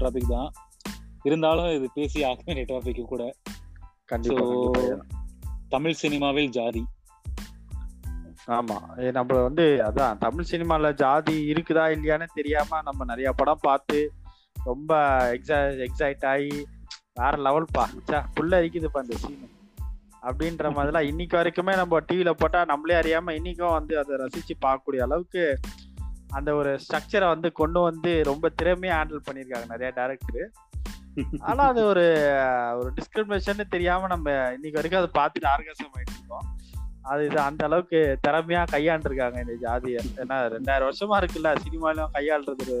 Topic தான். இருந்தாலும் இது பேசி ஆக வேண்டிய டாபிக் கூட. தமிழ் சினிமாவில் ஜாதி. ஆமா. நம்ம வந்து அதான் தமிழ் சினிமால ஜாதி இருக்குதா இல்லையான்னு தெரியாம நம்ம நிறைய படம் பார்த்து ரொம்ப எக்ஸா எக்ஸைட் ஆகி வேற லெவல் பா. ச்சே, புல்ல அரிக்குதுப்பா இந்த சீன் அப்படின்ற மாதிரிலாம் இன்னைக்கு வரைக்குமே நம்ம டிவில போட்டா நம்மளே அறியாம இன்னைக்கும் வந்து அதை ரசிச்சு பார்க்கக்கூடிய அளவுக்கு அந்த ஒரு ஸ்ட்ரக்சரை வந்து கொண்டு வந்து ரொம்ப திறமையா ஹேண்டில் பண்ணியிருக்காங்க நிறைய டேரக்டர் ஆனா அது ஒரு ஒரு டிஸ்கிரிமினேஷன் தெரியாம நம்ம இன்னைக்கு வரைக்கும் அதை பார்த்துட்டு ஆர்காசம் ஆயிட்டு இருக்கோம். அது இது அந்த அளவுக்கு திறமையா கையாண்டிருக்காங்க இந்த ஜாதியை. ஏன்னா ரெண்டாயிரம் வருஷமா இருக்குல்ல சினிமாலும் கையாளுறது ஒரு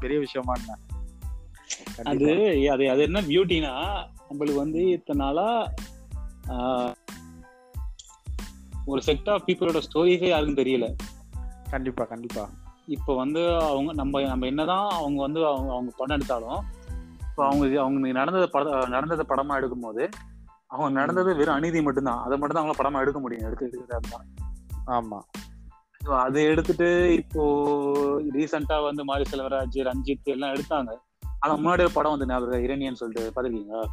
பெரிய விஷயமா என்ன? அது அது அது என்ன பியூட்டினா நம்மளுக்கு வந்து இத்தனை நாளா ஒரு செட் ஆஃப் பீப்புளோட ஸ்டோரிஸே யாருக்கும் தெரியல. கண்டிப்பா கண்டிப்பா. இப்போ வந்து அவங்க நம்ம நம்ம என்னதான் அவங்க வந்து அவங்க அவங்க படம் எடுத்தாலும் இப்போ அவங்க அவங்க நடந்தது பட நடந்ததை படமா எடுக்கும்போது அவங்க நடந்தது வெறும் அநீதி மட்டும்தான். அதை மட்டும் தான் அவங்கள படமா எடுக்க முடியும் எடுத்து எடுக்கிறதா ஆமா. So, அதை எடுத்துட்டு இப்போ ரீசெண்டா வந்து மாரி செல்வராஜ் ரஞ்சித் எல்லாம் எடுத்தாங்க. ஆனா முன்னாடி ஒரு படம் வந்து ஞாபகம் இரணியன் சொல்லிட்டு பாத்துருக்கீங்களா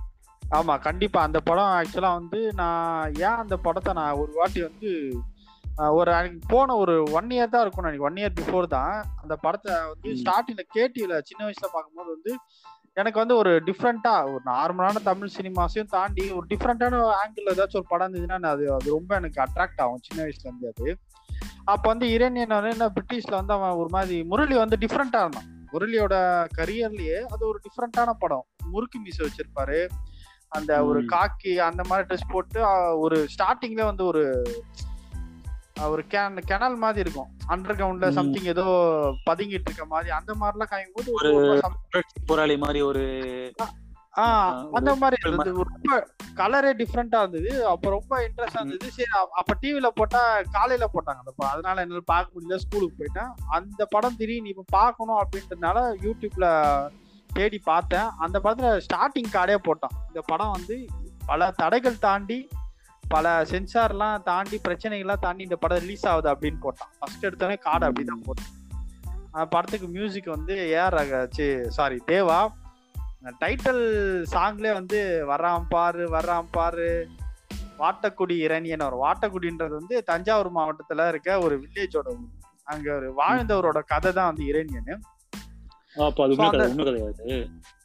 ஆமா கண்டிப்பா. அந்த படம் ஆக்சுவலா வந்து நான் ஏன் அந்த படத்தை நான் ஒரு வாட்டி வந்து ஒரு அன்னைக்கு போன ஒரு ஒன் இயர் தான் இருக்கும் நினைக்கிறேன். ஒன் இயர் பிஃபோர் தான். அந்த படத்தை வந்து. ஸ்டார்டிங்ல கேடிவில சின்ன வயசுல பார்க்கும்போது வந்து எனக்கு வந்து ஒரு டிஃப்ரெண்டா ஒரு நார்மலான தமிழ் சினிமாஸையும் தாண்டி ஒரு டிஃப்ரெண்டான ஆங்கிள் ஏதாச்சும் ஒரு படம் இருந்ததுன்னா நான் அது அது ரொம்ப எனக்கு அட்ராக்ட் ஆகும். சின்ன வயசுல இருந்து அது. அப்ப வந்து இரணியன் வந்து என்ன பிரிட்டிஷ்ல வந்து அவன் ஒரு மாதிரி முரளி வந்து டிஃப்ரெண்டா இருந்தான். முரளியோட கரியர்லயே அது ஒரு டிஃப்ரெண்டான படம். முறுக்கு மீசை வச்சிருப்பாரு. அந்த ஒரு. காக்கி அந்த மாதிரி ட்ரெஸ் போட்டு ஒரு ஸ்டார்டிங்ல வந்து ஒரு ஒரு கேன் கெனல் மாதிரி இருக்கும். அண்டர் கிரவுண்ட்ல. சம்திங் ஏதோ பதுங்கிட்டு இருக்க மாதிரி அந்த மாதிரிலாம் காயும் போது ஒரு- போராளி மாதிரி ஒரு ஆ, ஆஹ், அந்த மாதிரி இருந்தது. ரொம்ப கலரே டிஃப்ரெண்டா இருந்தது. அப்ப ரொம்ப இன்ட்ரெஸ்டா இருந்தது. சரி அப்ப டிவில போட்டா காலையில போட்டாங்க அந்த அதனால என்னால பார்க்க முடியல. ஸ்கூலுக்கு போயிட்டேன். அந்த படம் திடீர்னு இப்ப பார்க்கணும் அப்படின்றதுனால யூடியூப்ல தேடி பார்த்தேன். அந்த படத்துல ஸ்டார்டிங் கார்டே போட்டான். இந்த படம் வந்து பல தடைகள் தாண்டி பல சென்சார்லாம் தாண்டி பிரச்சனைகள்லாம் தாண்டி இந்த படம் ரிலீஸ் ஆகுது அப்படின்னு போட்டான். ஃபர்ஸ்ட் எடுத்தோடனே கார்டு அப்படிதான் போட்டான் அந்த படத்துக்கு மியூசிக் வந்து ஏஆர் ரகாச்சு சாரி தேவா. டைட்டில் சாங்லேயே வந்து வர்றான் பாரு வர்றான் பாரு. வாட்டக்குடி இரணியன் வரும் வாட்டக்குடின்றது வந்து தஞ்சாவூர் மாவட்டத்துல இருக்க ஒரு வில்லேஜோட அங்க ஒரு வாழ்ந்தவரோட கதை தான் வந்து இரணியன்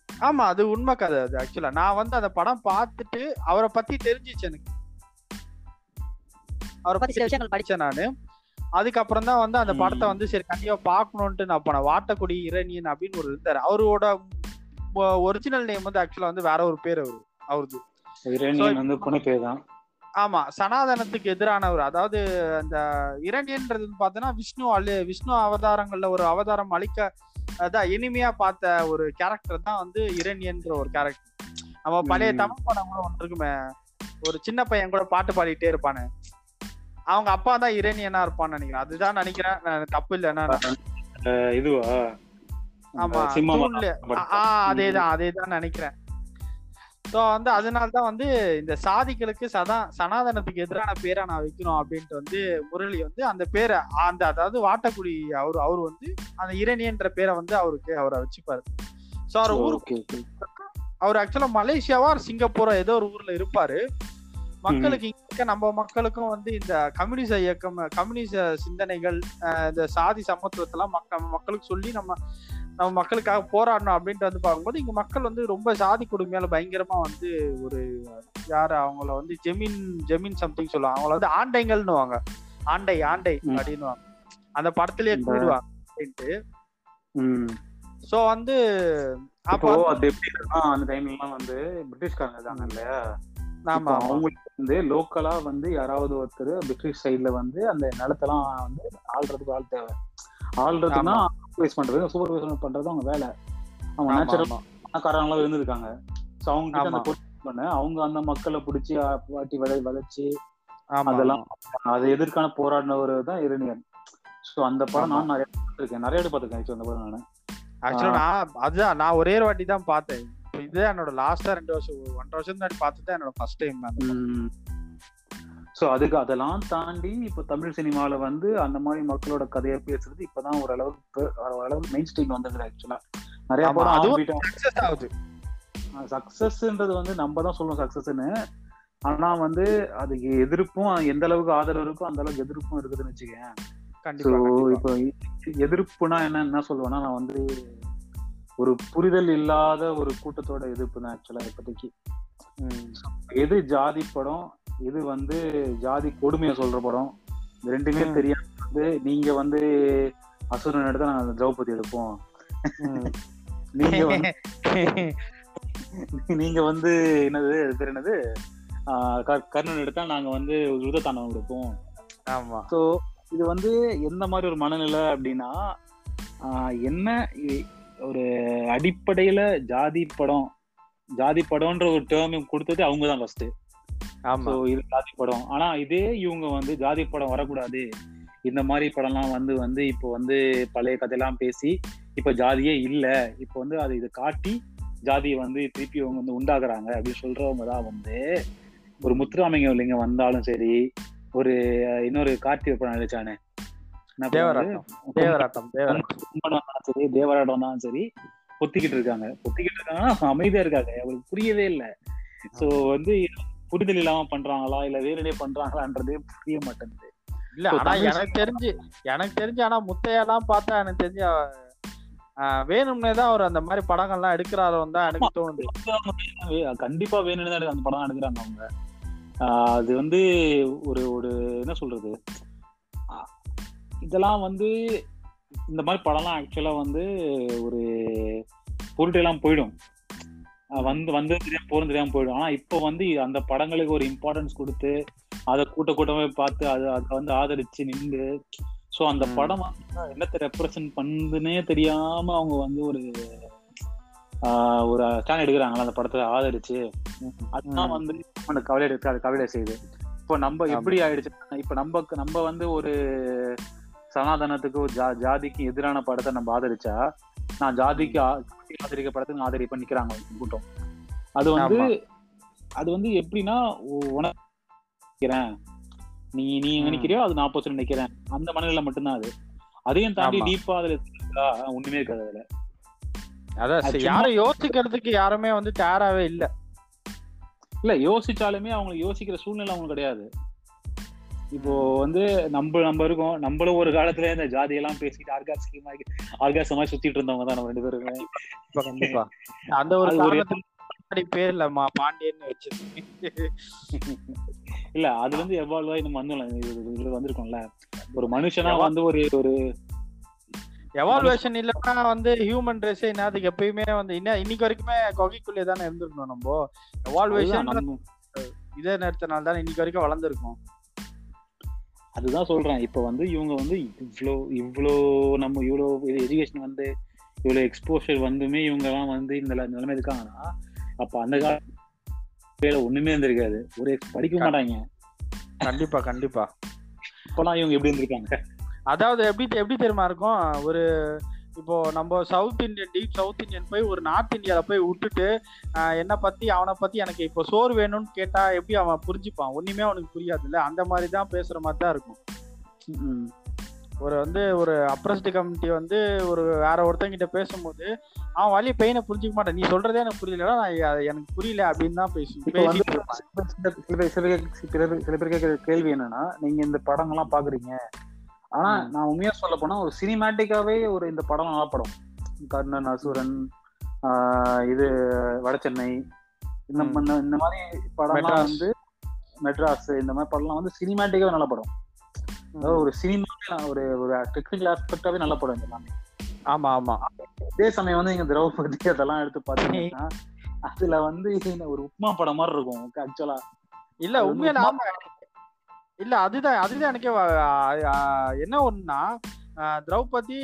ஆமா அது உண்மை கதை அது ஆக்சுவலா நான் வந்து அந்த படம் பார்த்துட்டு அவரை பத்தி தெரிஞ்சிச்சு எனக்கு. அவரை பத்தி சில விஷயங்கள் படிச்சேன் நானு. அதுக்கப்புறம் தான் வந்து அந்த. படத்தை வந்து சரி கண்டிப்பா பார்க்கணுன்ட்டு நான் போனேன். வாட்டக்குடி இரணியன் அப்படின்னு ஒரு இருந்தாரு. அவரோட ஒரிஜினல் நேம் வந்து ஆக்சுவலா வந்து வேற ஒரு பேர் அவரு அவருது. வந்து தான். ஆமா சனாதனத்துக்கு எதிரானவர். அதாவது அந்த இரணியன்றது வந்து பாத்தீங்கன்னா விஷ்ணு அழி விஷ்ணு அவதாரங்கள்ல ஒரு அவதாரம் அழிக்க அதான் இனிமையா பார்த்த ஒரு கேரக்டர் தான் வந்து இரணியன்ற ஒரு கேரக்டர் நம்ம பழைய. தமிழ் படம் கூட ஒன்று இருக்குமே. ஒரு சின்ன பையன் கூட பாட்டு பாடிட்டே இருப்பானு. அவங்க அப்பா தான் இரணியனா இருப்பான்னு நினைக்கிறேன். அதுதான் நினைக்கிறேன். நான் தப்பு இல்லைன்னா இதுவா? ஆமா அதேதான் அதேதான் நினைக்கிறேன். ஸோ வந்து அதனால தான் வந்து இந்த சாதிகளுக்கு சதா சனாதனத்துக்கு எதிரான பேரை நான் வைக்கணும் அப்படின்ட்டு வந்து முரளி வந்து அந்த பேரை அந்த அதாவது வாட்டக்குடி அவர் அவர் வந்து அந்த இரணியன்ற பேரை வந்து அவருக்கு அவரை வச்சுப்பாரு. ஸோ அவர் ஊருக்கு அவர் ஆக்சுவலா மலேசியாவா சிங்கப்பூரா ஏதோ ஒரு ஊர்ல இருப்பாரு. மக்களுக்கு இங்க நம்ம மக்களுக்கும் வந்து இந்த கம்யூனிச இயக்கம் கம்யூனிச சிந்தனைகள் இந்த சாதி சமத்துவத்தெல்லாம் மக்க மக்களுக்கு சொல்லி நம்ம நம்ம மக்களுக்காக போராடணும் அப்படின்ட்டு வந்து பார்க்கும்போது இங்க மக்கள் வந்து ரொம்ப சாதி கொடுமையால பயங்கரமா வந்து ஒரு யாரு அவங்கள வந்து ஜெமீன் ஜெமீன் சம்திங் சொல்லுவாங்க. அவங்கள வந்து ஆண்டைங்கள்னுவாங்க. ஆண்டை ஆண்டை. அப்படின்னுவாங்க. அந்த படத்திலேயே கூடுவாங்க அப்படின்ட்டு. சோ வந்து அப்போ அது எப்படி அந்த டைம்ல எல்லாம் வந்து பிரிட்டிஷ்காரங்க இருக்காங்க இல்லையா? ஆமா அவங்களுக்கு வந்து லோக்கலா வந்து யாராவது ஒருத்தர் பிரிட்டிஷ் சைடுல வந்து அந்த நிலத்தெல்லாம் வந்து ஆள்றதுக்கு ஆள் தேவை. ஆள்றதுன்னா சூப்பர்வைஸ் பண்றது சூப்பர்வைஸ் பண்றது அவங்க வேலை. அவங்க நேச்சுரல். பணக்காரங்களாம் இருந்திருக்காங்க. ஸோ அவங்க அந்த பண்ண. அவங்க அந்த மக்களை பிடிச்சி வாட்டி விதை விதைச்சு அதெல்லாம் அது எதிர்க்கான போராடினவர் தான் இரணியன் ஸோ அந்த படம். நான் நிறைய பார்த்திருக்கேன். நிறைய பார்த்திருக்கேன் அந்த படம் நான். ஆக்சுவலா நான் அதுதான் நான் ஒரே ஒரு வாட்டி தான் பார்த்தேன். இதுதான் என்னோட லாஸ்டா ரெண்டு வருஷம் ஒன்றரை வருஷம் முன்னாடி பார்த்தது என்னோட ஃபர்ஸ்ட் டைம் ஸோ அதுக்கு அதெல்லாம் தாண்டி இப்போ தமிழ் சினிமாவில் வந்து அந்த மாதிரி மக்களோட கதையை பேசுறது இப்போதான் ஓரளவுக்கு ஓரளவுக்கு மெயின் ஸ்ட்ரீம் வந்திருக்கு ஆக்சுவலா நிறைய படம் ஆகுது. சக்சஸ்ன்றது வந்து நம்ம தான் சொல்லணும் சக்சஸ்ன்னு ஆனா வந்து அதுக்கு எதிர்ப்பும் எந்த அளவுக்கு ஆதரவு இருக்கோ அந்த அளவுக்கு எதிர்ப்பும் இருக்குதுன்னு வச்சுக்கேன். இப்போ எதிர்ப்புனா என்ன என்ன சொல்லுவேன்னா நான் வந்து ஒரு புரிதல் இல்லாத ஒரு கூட்டத்தோட எதிர்ப்பு தான் ஆக்சுவலா இப்போதைக்கு. எது ஜாதி படம் எது வந்து ஜாதி கொடுமையை சொல்ற படம் இது ரெண்டுமே. தெரியாம வந்து நீங்க வந்து அசுரன் எடுத்தா நாங்க திரௌபதி எடுப்போம். நீங்க நீங்க வந்து என்னது பேர் என்னது கர்ணன் எடுத்தா நாங்க வந்து ருதத்தாண்டவம் எடுப்போம் ஆமா ஸோ இது வந்து எந்த மாதிரி ஒரு மனநிலை அப்படின்னா என்ன ஒரு அடிப்படையில ஜாதி படம் ஜாதி படம்ன்ற ஒரு டேர்ம் கொடுத்தது அவங்க தான் ஃபர்ஸ்ட் ஆமா இது ஜாதி படம். ஆனா இதே இவங்க வந்து ஜாதி படம் வரக்கூடாது. இந்த மாதிரி படம்லாம் வந்து வந்து இப்போ வந்து பழைய கதையெல்லாம் பேசி இப்போ ஜாதியே இல்ல. இப்போ வந்து அது இதை காட்டி ஜாதியை வந்து திருப்பி அவங்க வந்து உண்டாக்குறாங்க அப்படின்னு சொல்றவங்க தான் வந்து ஒரு முத்துராமலிங்க இல்லைங்க வந்தாலும் சரி ஒரு இன்னொரு கார்த்திகை படம் நடிச்சானே? தேவராட்டம். தேவராட்டம் வந்தாலும் சரி பொத்திக்கிட்டு இருக்காங்க. பொத்திக்கிட்டு இருக்காங்கன்னா அமைதியா இருக்காங்க. அவங்களுக்கு புரியவே இல்லை. சோ வந்து புரிதல் இல்லாம பண்றாங்களா? இல்ல வேறனே பண்றாங்களான்றதே புரிய மாட்டேங்குது. இல்ல ஆனா எனக்கு தெரிஞ்சு எனக்கு தெரிஞ்சு ஆனா முத்தையெல்லாம் பார்த்தா எனக்கு தெரிஞ்சு வேணும்னே தான் அவர் அந்த மாதிரி படங்கள்லாம் எடுக்கிறாரோ தான் எனக்கு தோணுது. கண்டிப்பா வேணும்னு தான் அந்த படம் எடுக்கிறாங்க அவங்க. ஆஹ் அது வந்து ஒரு ஒரு என்ன சொல்றது? இதெல்லாம் வந்து இந்த மாதிரி படம்லாம் ஆக்சுவலா வந்து ஒரு பொருட்டெல்லாம் போயிடும். வந்து வந்து தெரியாம போறது தெரியாம போயிடும். ஆனா இப்போ வந்து அந்த படங்களுக்கு ஒரு இம்பார்ட்டன்ஸ் கொடுத்து அதை கூட்ட கூட்டமே பார்த்து அதை அதை வந்து ஆதரிச்சு நின்று ஸோ அந்த. படம் என்னத்தை ரெப்ரசன்ட் பண்ணுதுன்னே தெரியாம அவங்க வந்து ஒரு ஒரு ஸ்டாண்ட் எடுக்கிறாங்களா அந்த படத்தை ஆதரிச்சு. அதுதான். வந்து அந்த கவலை இருக்கு அது கவலை செய்யுது. இப்போ நம்ம எப்படி ஆயிடுச்சு இப்ப நம்ம நம்ம வந்து ஒரு சனாதனத்துக்கு ஜா ஜாதிக்கு எதிரான படத்தை நம்ம ஆதரிச்சா நான் ஜாதிக்கு ஆதரிக்க படத்தை நான் ஆதரிப்பேன் நிக்கிறாங்க கூட்டம் அது வந்து. அது வந்து எப்படின்னா உ- உனக்கு நினைக்கிறேன் நீ நீ. நினைக்கிறியோ அது நான் பர்சன்ட் நினைக்கிறேன் அந்த மனநிலை மட்டும்தான் அது அதையும் தாண்டி. டீப்பா அதுல? ஒண்ணுமே இருக்காது அதுல அதான் யாரும் யோசிக்கிறதுக்கு யாருமே வந்து தயாராவே இல்ல இல்ல யோசிச்சாலுமே அவங்க யோசிக்கிற சூழ்நிலை அவங்களுக்கு கிடையாது இப்போ வந்து நம்ம நம்ம இருக்கோம். நம்மளும் ஒரு காலத்துல இந்த ஜாதி எல்லாம் பேசிட்டு ஆர்காஸ்கமா ஆர்காசமா சுத்திட்டு இருந்தவங்க தான் நம்ம ரெண்டு பேருமே. கண்டிப்பா அந்த ஒரு அது ஒரு- பேர்ல பாண்டியன்னு வச்சிருக்கேன் இல்ல அதுல இருந்து எவால்வ் ஆகி நம்ம வந்து இதுல வந்திருக்கோம்ல. ஒரு மனுஷனா வந்து ஒரு ஒரு எவால்வேஷன் இல்லைன்னா வந்து ஹியூமன் ரேஸ் என்னதுக்கு எப்பயுமே வந்து இன்னும் இன்னைக்கு வரைக்குமே கொகைக்குள்ளே தானே இருந்திருக்கணும் நம்ம. எவால்வேஷன் இதே நேரத்தினால தானே இன்னைக்கு வரைக்கும் வளர்ந்துருக்கோம். அதுதான் சொல்றேன். இப்ப வந்து இவங்க வந்து இவ்ளோ இவ்ளோ நம்ம இவ்ளோ எஜுகேஷன் வந்து இவ்வளவு எக்ஸ்போஷர் வந்துமே இவங்க எல்லாம் வந்து இந்த நில- நிலைமை இருக்காங்கன்னா அப்ப அந்த காலத்துல ஒண்ணுமே இருந்திருக்காது. ஒரு படிக்க மாட்டாங்க. கண்டிப்பா கண்டிப்பா. இப்பெல்லாம் இவங்க எப்படி இருந்திருக்காங்க? அதாவது எப்படி எப்படி தெரியுமா இருக்கும்? ஒரு இப்போ நம்ம south Indian deep south Indian போய் ஒரு நார்த் இந்தியால போய் விட்டுட்டு என்னை பத்தி அவனை பத்தி எனக்கு இப்போ சோறு வேணும்னு கேட்டா எப்படி அவன் புரிஞ்சுப்பான்? ஒண்ணுமே அவனுக்கு புரியாதுல்ல. அந்த மாதிரி தான் பேசுற மாதிரி தான் இருக்கும். ஒரு வந்து ஒரு அப்ரஸ்டு கமிட்டி வந்து ஒரு வேற ஒருத்தங்கிட்ட பேசும்போது அவன் வழி பெயினை புரிஞ்சுக்க மாட்டான். நீ சொல்றதே எனக்கு புரியல நான் எனக்கு புரியல அப்படின்னு தான் பேசி இப்ப வந்து பேசிட்டு இருப்பான். சில பேர் சில பேர் சில பேர் சில பேர் கேட்கிற கேள்வி என்னன்னா நீங்க இந்த படங்கள்லாம் பாக்குறீங்க. ஆனா. நான் உண்மையா சொல்ல போனா ஒரு சினிமேட்டிக்காவே ஒரு இந்த படம் நல்லா படம். கர்ணன் அசுரன் இது வடசென்னை இந்த. இந்த- மாதிரி படம்லாம். வந்து மெட்ராஸ் இந்த மாதிரி படம்லாம் வந்து சினிமேட்டிக்காவே நல்ல படம். அதாவது ஒரு சினிமா ஒரு ஒரு டெக்னிக்கல் ஆஸ்பெக்டாவே நல்ல படம் எல்லாமே. ஆமா ஆமா. அதே சமயம் வந்து இங்க திரௌபதி அதெல்லாம் எடுத்து பாத்தீங்கன்னா அதுல வந்து ஒரு உப்மா படம் மாதிரி இருக்கும் ஆக்சுவலா இல்ல உண்மையில ஆமா. இல்ல அதுதான் அதுதான் எனக்கே என்ன ஒண்ணுனா ஆ, Draupadi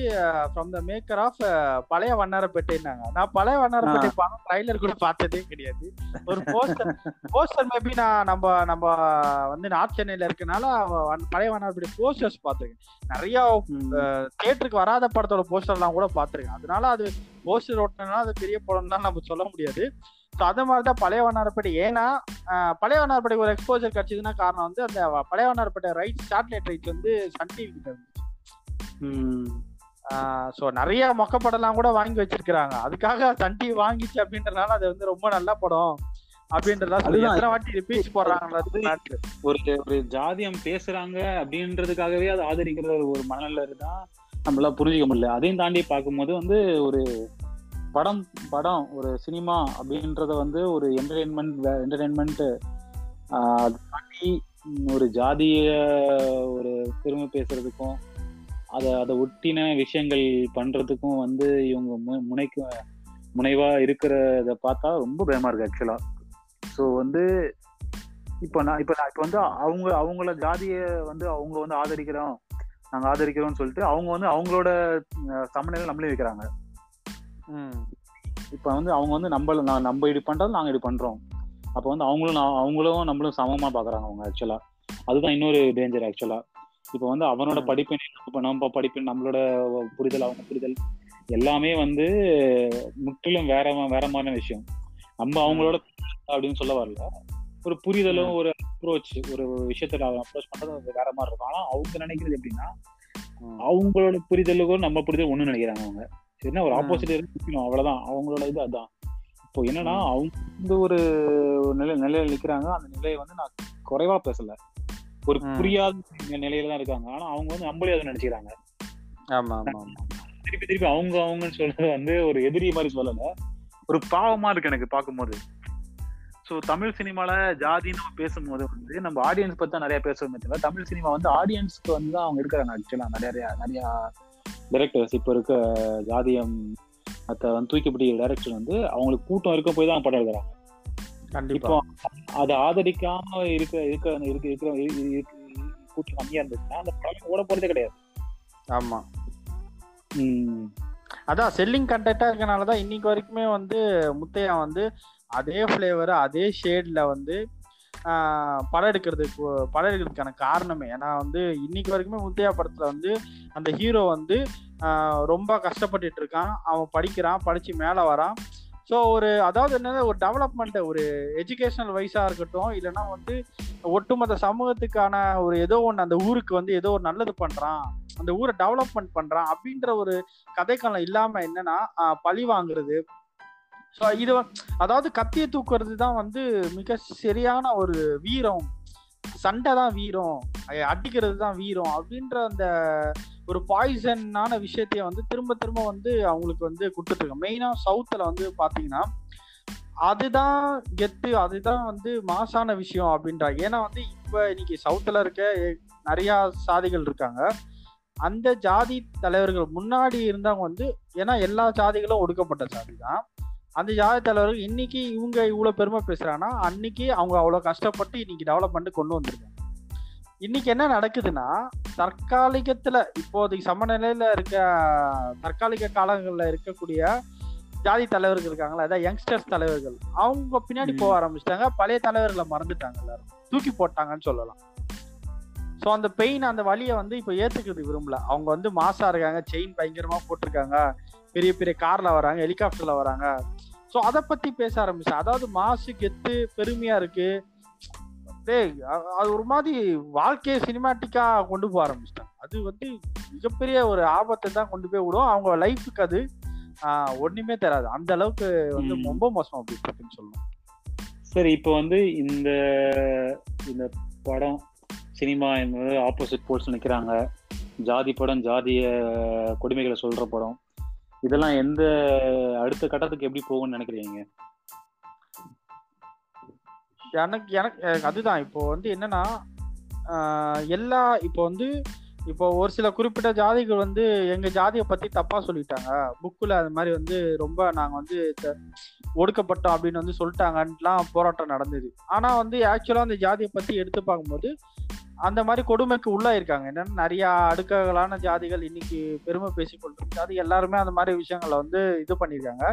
from the maker of பழைய வண்ணாரப்பேட்டைன்னாங்க. நான் பழைய வண்ணாரப்பேட்டை படம் ட்ரைலர் கூட பார்த்ததே கிடையாது. ஒரு போஸ்டர் போஸ்டர் மேபி நான் நம்ம நம்ம வந்து நார்த் சென்னையில இருக்கனால பழைய வண்ணாரப்பேட்டை போஸ்டர்ஸ் பார்த்திருக்கேன். நிறைய ம். தியேட்டருக்கு வராத படத்தோட போஸ்டர்லாம் கூட பார்த்திருக்கேன். அதனால அது போஸ்டர் ஓட்டினால அது பெரிய படம் தான் நம்ம சொல்ல முடியாது. ஸோ அது மாதிரி தான் பழைய வண்ணாரப்பேட்டை. ஏன்னா பழைய வண்ணாரப்பேட்டை ஒரு எக்ஸ்போஜர் கிடைச்சதுன்னா காரணம் வந்து அந்த Pazhaya Vannarapettai right satellite rights வந்து சன் டிவி கிட்ட இருந்துச்சு. ஸோ நிறைய மொக்க படம்லாம் கூட வாங்கி வச்சிருக்கிறாங்க. அதுக்காக சன் டிவி வாங்கிச்சு அப்படின்றனால அது வந்து ரொம்ப நல்ல படம் அப்படின்றதா வாட்டி ரிப்பீட் போடுறாங்க ஒரு ஒரு ஜாதியம் பேசுறாங்க அப்படின்றதுக்காகவே அதை ஆதரிக்கிற ஒரு- மனநிலை இருந்தா நம்மளால புரிஞ்சுக்க முடியல. அதையும் தாண்டி பார்க்கும்போது வந்து ஒரு படம் படம் ஒரு சினிமா அப்படின்றத வந்து ஒரு என்டர்டெயின்மெண்ட் என்டர்டெயின்மெண்ட் அது தாண்டி ஒரு ஜாதிய ஒரு பெருமை பேசுறதுக்கும் அதை அதை ஒட்டின விஷயங்கள் பண்றதுக்கும் வந்து இவங்க மு- முனைக்கு முனைவா இருக்கிறத பார்த்தா ரொம்ப பயமா இருக்கு ஆக்சுவலா ஸோ வந்து இப்போ நான் இப்போ நான் இப்போ வந்து அவங்க அவங்கள ஜாதிய வந்து அவங்க வந்து ஆதரிக்கிறோம் நாங்கள் ஆதரிக்கிறோம்னு சொல்லிட்டு அவங்க வந்து அவங்களோட சமநிலை நம்மளே வைக்கிறாங்க. இப்போ வந்து அவங்க வந்து நம்ம நான் நம்ம இது பண்றது நாங்க இது பண்றோம். அப்போ வந்து அவங்களும் அவங்களும் நம்மளும் சமமா பாக்குறாங்க அவங்க ஆக்சுவலா அதுதான் இன்னொரு டேஞ்சர் ஆக்சுவலா இப்போ வந்து அவனோட. படிப்பு இப்போ நம்ம படிப்பு நம்மளோட புரிதல் அவங்க புரிதல் எல்லாமே வந்து முற்றிலும் வேற வேற மாதிரியான விஷயம். நம்ம அவங்களோட அப்படின்னு சொல்ல வரல. ஒரு புரிதலும் ஒரு அப்ரோச் ஒரு விஷயத்துல அப்ரோச் பண்றது அது வேற மாதிரி இருக்கும். ஆனா அவங்க நினைக்கிறது எப்படின்னா அவங்களோட புரிதலுக்கும் நம்ம புரிதல் ஒண்ணு நினைக்கிறாங்க அவங்க. என்ன ஒரு. ஆப்போசிட் இருக்கணும் அவ்வளவுதான். அவங்களோட இது அதான். இப்போ என்னன்னா. அவங்க வந்து ஒரு நிலை நிலையில நிக்கிறாங்க. அந்த நிலையை வந்து நான் குறைவா பேசல. ஒரு. புரியாத நிலையில தான் இருக்காங்க. ஆனா அவங்க வந்து நம்மளே அதை நினைச்சுக்கிறாங்க. ஆமா ஆமா ஆமா. திருப்பி திருப்பி அவங்க அவங்கன்னு சொல்றது வந்து ஒரு எதிரி மாதிரி சொல்லல. ஒரு பாவமா இருக்கு எனக்கு பார்க்கும்போது. ஸோ தமிழ் சினிமால ஜாதின்னு நம்ம பேசும்போது வந்து நம்ம ஆடியன்ஸ் பத்தி தான் நிறைய பேசுவோமே தவிர தமிழ் சினிமா வந்து ஆடியன்ஸ்க்கு வந்து அவங்க இருக்கிறாங்க ஆக்சுவலா நிறைய நிறைய டைரக்டர்ஸ் இப்போ இருக்க ஜாதியம் அத வந்து தூக்கி பிடிக்கிற டைரக்டர் வந்து அவங்களுக்கு கூட்டம் இருக்க போய் தான் படம் கண்டிப்பா. இப்போ அதை ஆதரிக்காம இருக்க இருக்க இருக்க இருக்கிற இரு- இரு- கூட்டம் கம்மியா இருந்துச்சுன்னா அந்த படம் ஓட போறதே கிடையாது. ஆமா. அதான் செல்லிங் கண்டென்ட்டா இருக்கனால தான் இன்னைக்கு வரைக்குமே வந்து முத்தையா வந்து அதே ஃப்ளேவர் அதே ஷேட்ல வந்து படம் எடுக்கிறது படம் எடுக்கிறதுக்கான காரணமே. ஏன்னா வந்து இன்னைக்கு வரைக்குமே முத்தையா படத்துல வந்து அந்த ஹீரோ வந்து ரொம்ப கஷ்டப்பட்டுட்டு இருக்கான். அவன் படிக்கிறான் படிச்சு மேல வரான். ஸோ ஒரு அதாவது என்ன ஒரு டெவலப்மெண்ட் ஒரு எஜுகேஷனல் வைஸாக இருக்கட்டும் இல்லைன்னா வந்து ஒட்டுமொத்த சமூகத்துக்கான ஒரு ஏதோ ஒன்று அந்த ஊருக்கு வந்து ஏதோ ஒரு நல்லது பண்ணுறான் அந்த ஊரை டெவலப்மெண்ட் பண்ணுறான் அப்படின்ற ஒரு கதைக்காலம் இல்லாமல் என்னன்னா பழி வாங்குறது. ஸோ இது அதாவது கத்தியை தூக்குறது தான் வந்து மிக சரியான ஒரு வீரம். சண்டை தான் வீரம். அடிக்கிறது தான் வீரம் அப்படின்ற அந்த ஒரு பாய்சனான விஷயத்தைய வந்து திரும்ப திரும்ப வந்து அவங்களுக்கு வந்து கொடுத்துட்ருக்காங்க மெயினாக சவுத்தில் வந்து பார்த்தீங்கன்னா அதுதான் கெத்து அதுதான் வந்து மாசான விஷயம் அப்படின்றாங்க ஏன்னா வந்து இப்போ இன்னைக்கு சவுத்தில் இருக்க நிறையா சாதிகள் இருக்காங்க. அந்த ஜாதி தலைவர்கள் முன்னாடி இருந்தவங்க வந்து ஏன்னா எல்லா ஜாதிகளும் ஒடுக்கப்பட்ட ஜாதி தான். அந்த ஜாதி தலைவர்கள் இன்னைக்கு இவங்க இவ்வளவு பெருமை பேசுறாங்கன்னா அன்னைக்கு அவங்க அவ்வளவு கஷ்டப்பட்டு இன்னைக்கு டெவலப்மெண்ட் கொண்டு வந்திருக்காங்க. இன்னைக்கு என்ன நடக்குதுன்னா தற்காலிகத்துல இப்போதைக்கு சமநிலையில இருக்க தற்காலிக காலங்களில் இருக்கக்கூடிய ஜாதி தலைவர்கள் இருக்காங்களா அதாவது யங்ஸ்டர்ஸ் தலைவர்கள் அவங்க பின்னாடி. போக ஆரம்பிச்சிட்டாங்க. பழைய தலைவர்களை மறந்துட்டாங்க எல்லாரும். தூக்கி போட்டாங்கன்னு சொல்லலாம். ஸோ அந்த பெயின் அந்த வலியை வந்து இப்போ ஏத்துக்கிறது விரும்பல. அவங்க வந்து மாசா இருக்காங்க செயின் பயங்கரமா போட்டிருக்காங்க. பெரிய பெரிய கார்ல வராங்க ஹெலிகாப்டர்ல வராங்க. ஸோ அதை பத்தி பேச ஆரம்பிச்சு அதாவது மாசு கெத்து பெருமையா இருக்கு. டேய் அது ஒரு மாதிரி வாழ்க்கையை சினிமாட்டிக்கா கொண்டு போக ஆரம்பிச்சிட்டாங்க. அது வந்து மிகப்பெரிய ஒரு ஆபத்தை தான் கொண்டு போய் விடும். அவங்க லைஃபுக்கு அது ஒண்ணுமே தராது. அந்த அளவுக்கு வந்து. ரொம்ப மோசம் அப்படி இருக்குன்னு சொல்லணும். சரி இப்போ வந்து இந்த இந்த படம் சினிமா என்பது ஆப்போசிட் போல்ஸ் நிற்கிறாங்க ஜாதி படம் ஜாதிய கொடுமைகளை சொல்ற படம். இதெல்லாம் எந்த அடுத்த கட்டத்துக்கு எப்படி போகும்னு நினைக்கிறீங்க எனக்கு எனக்கு எனக்கு அதுதான். இப்போ வந்து என்னன்னா எல்லா இப்போ வந்து இப்போ ஒரு சில குறிப்பிட்ட ஜாதிகள் வந்து எங்க ஜாதியை பத்தி தப்பா சொல்லிட்டாங்க. புக்குல அது மாதிரி வந்து ரொம்ப நாங்க வந்து ஒடுக்கப்பட்டோம் அப்படின்னு வந்து சொல்லிட்டாங்கலாம் போராட்டம் நடந்தது. ஆனா வந்து ஆக்சுவலா அந்த ஜாதியை பத்தி எடுத்து பார்க்கும்போது அந்த மாதிரி கொடுமைக்கு உள்ளாயிருக்காங்க. என்னன்னா நிறைய அடுக்குகளான ஜாதிகள் இன்னைக்கு பெருமை பேசிக்கொண்டிருக்கு. அது எல்லாருமே அந்த மாதிரி விஷயங்களை வந்து இது பண்ணியிருக்காங்க.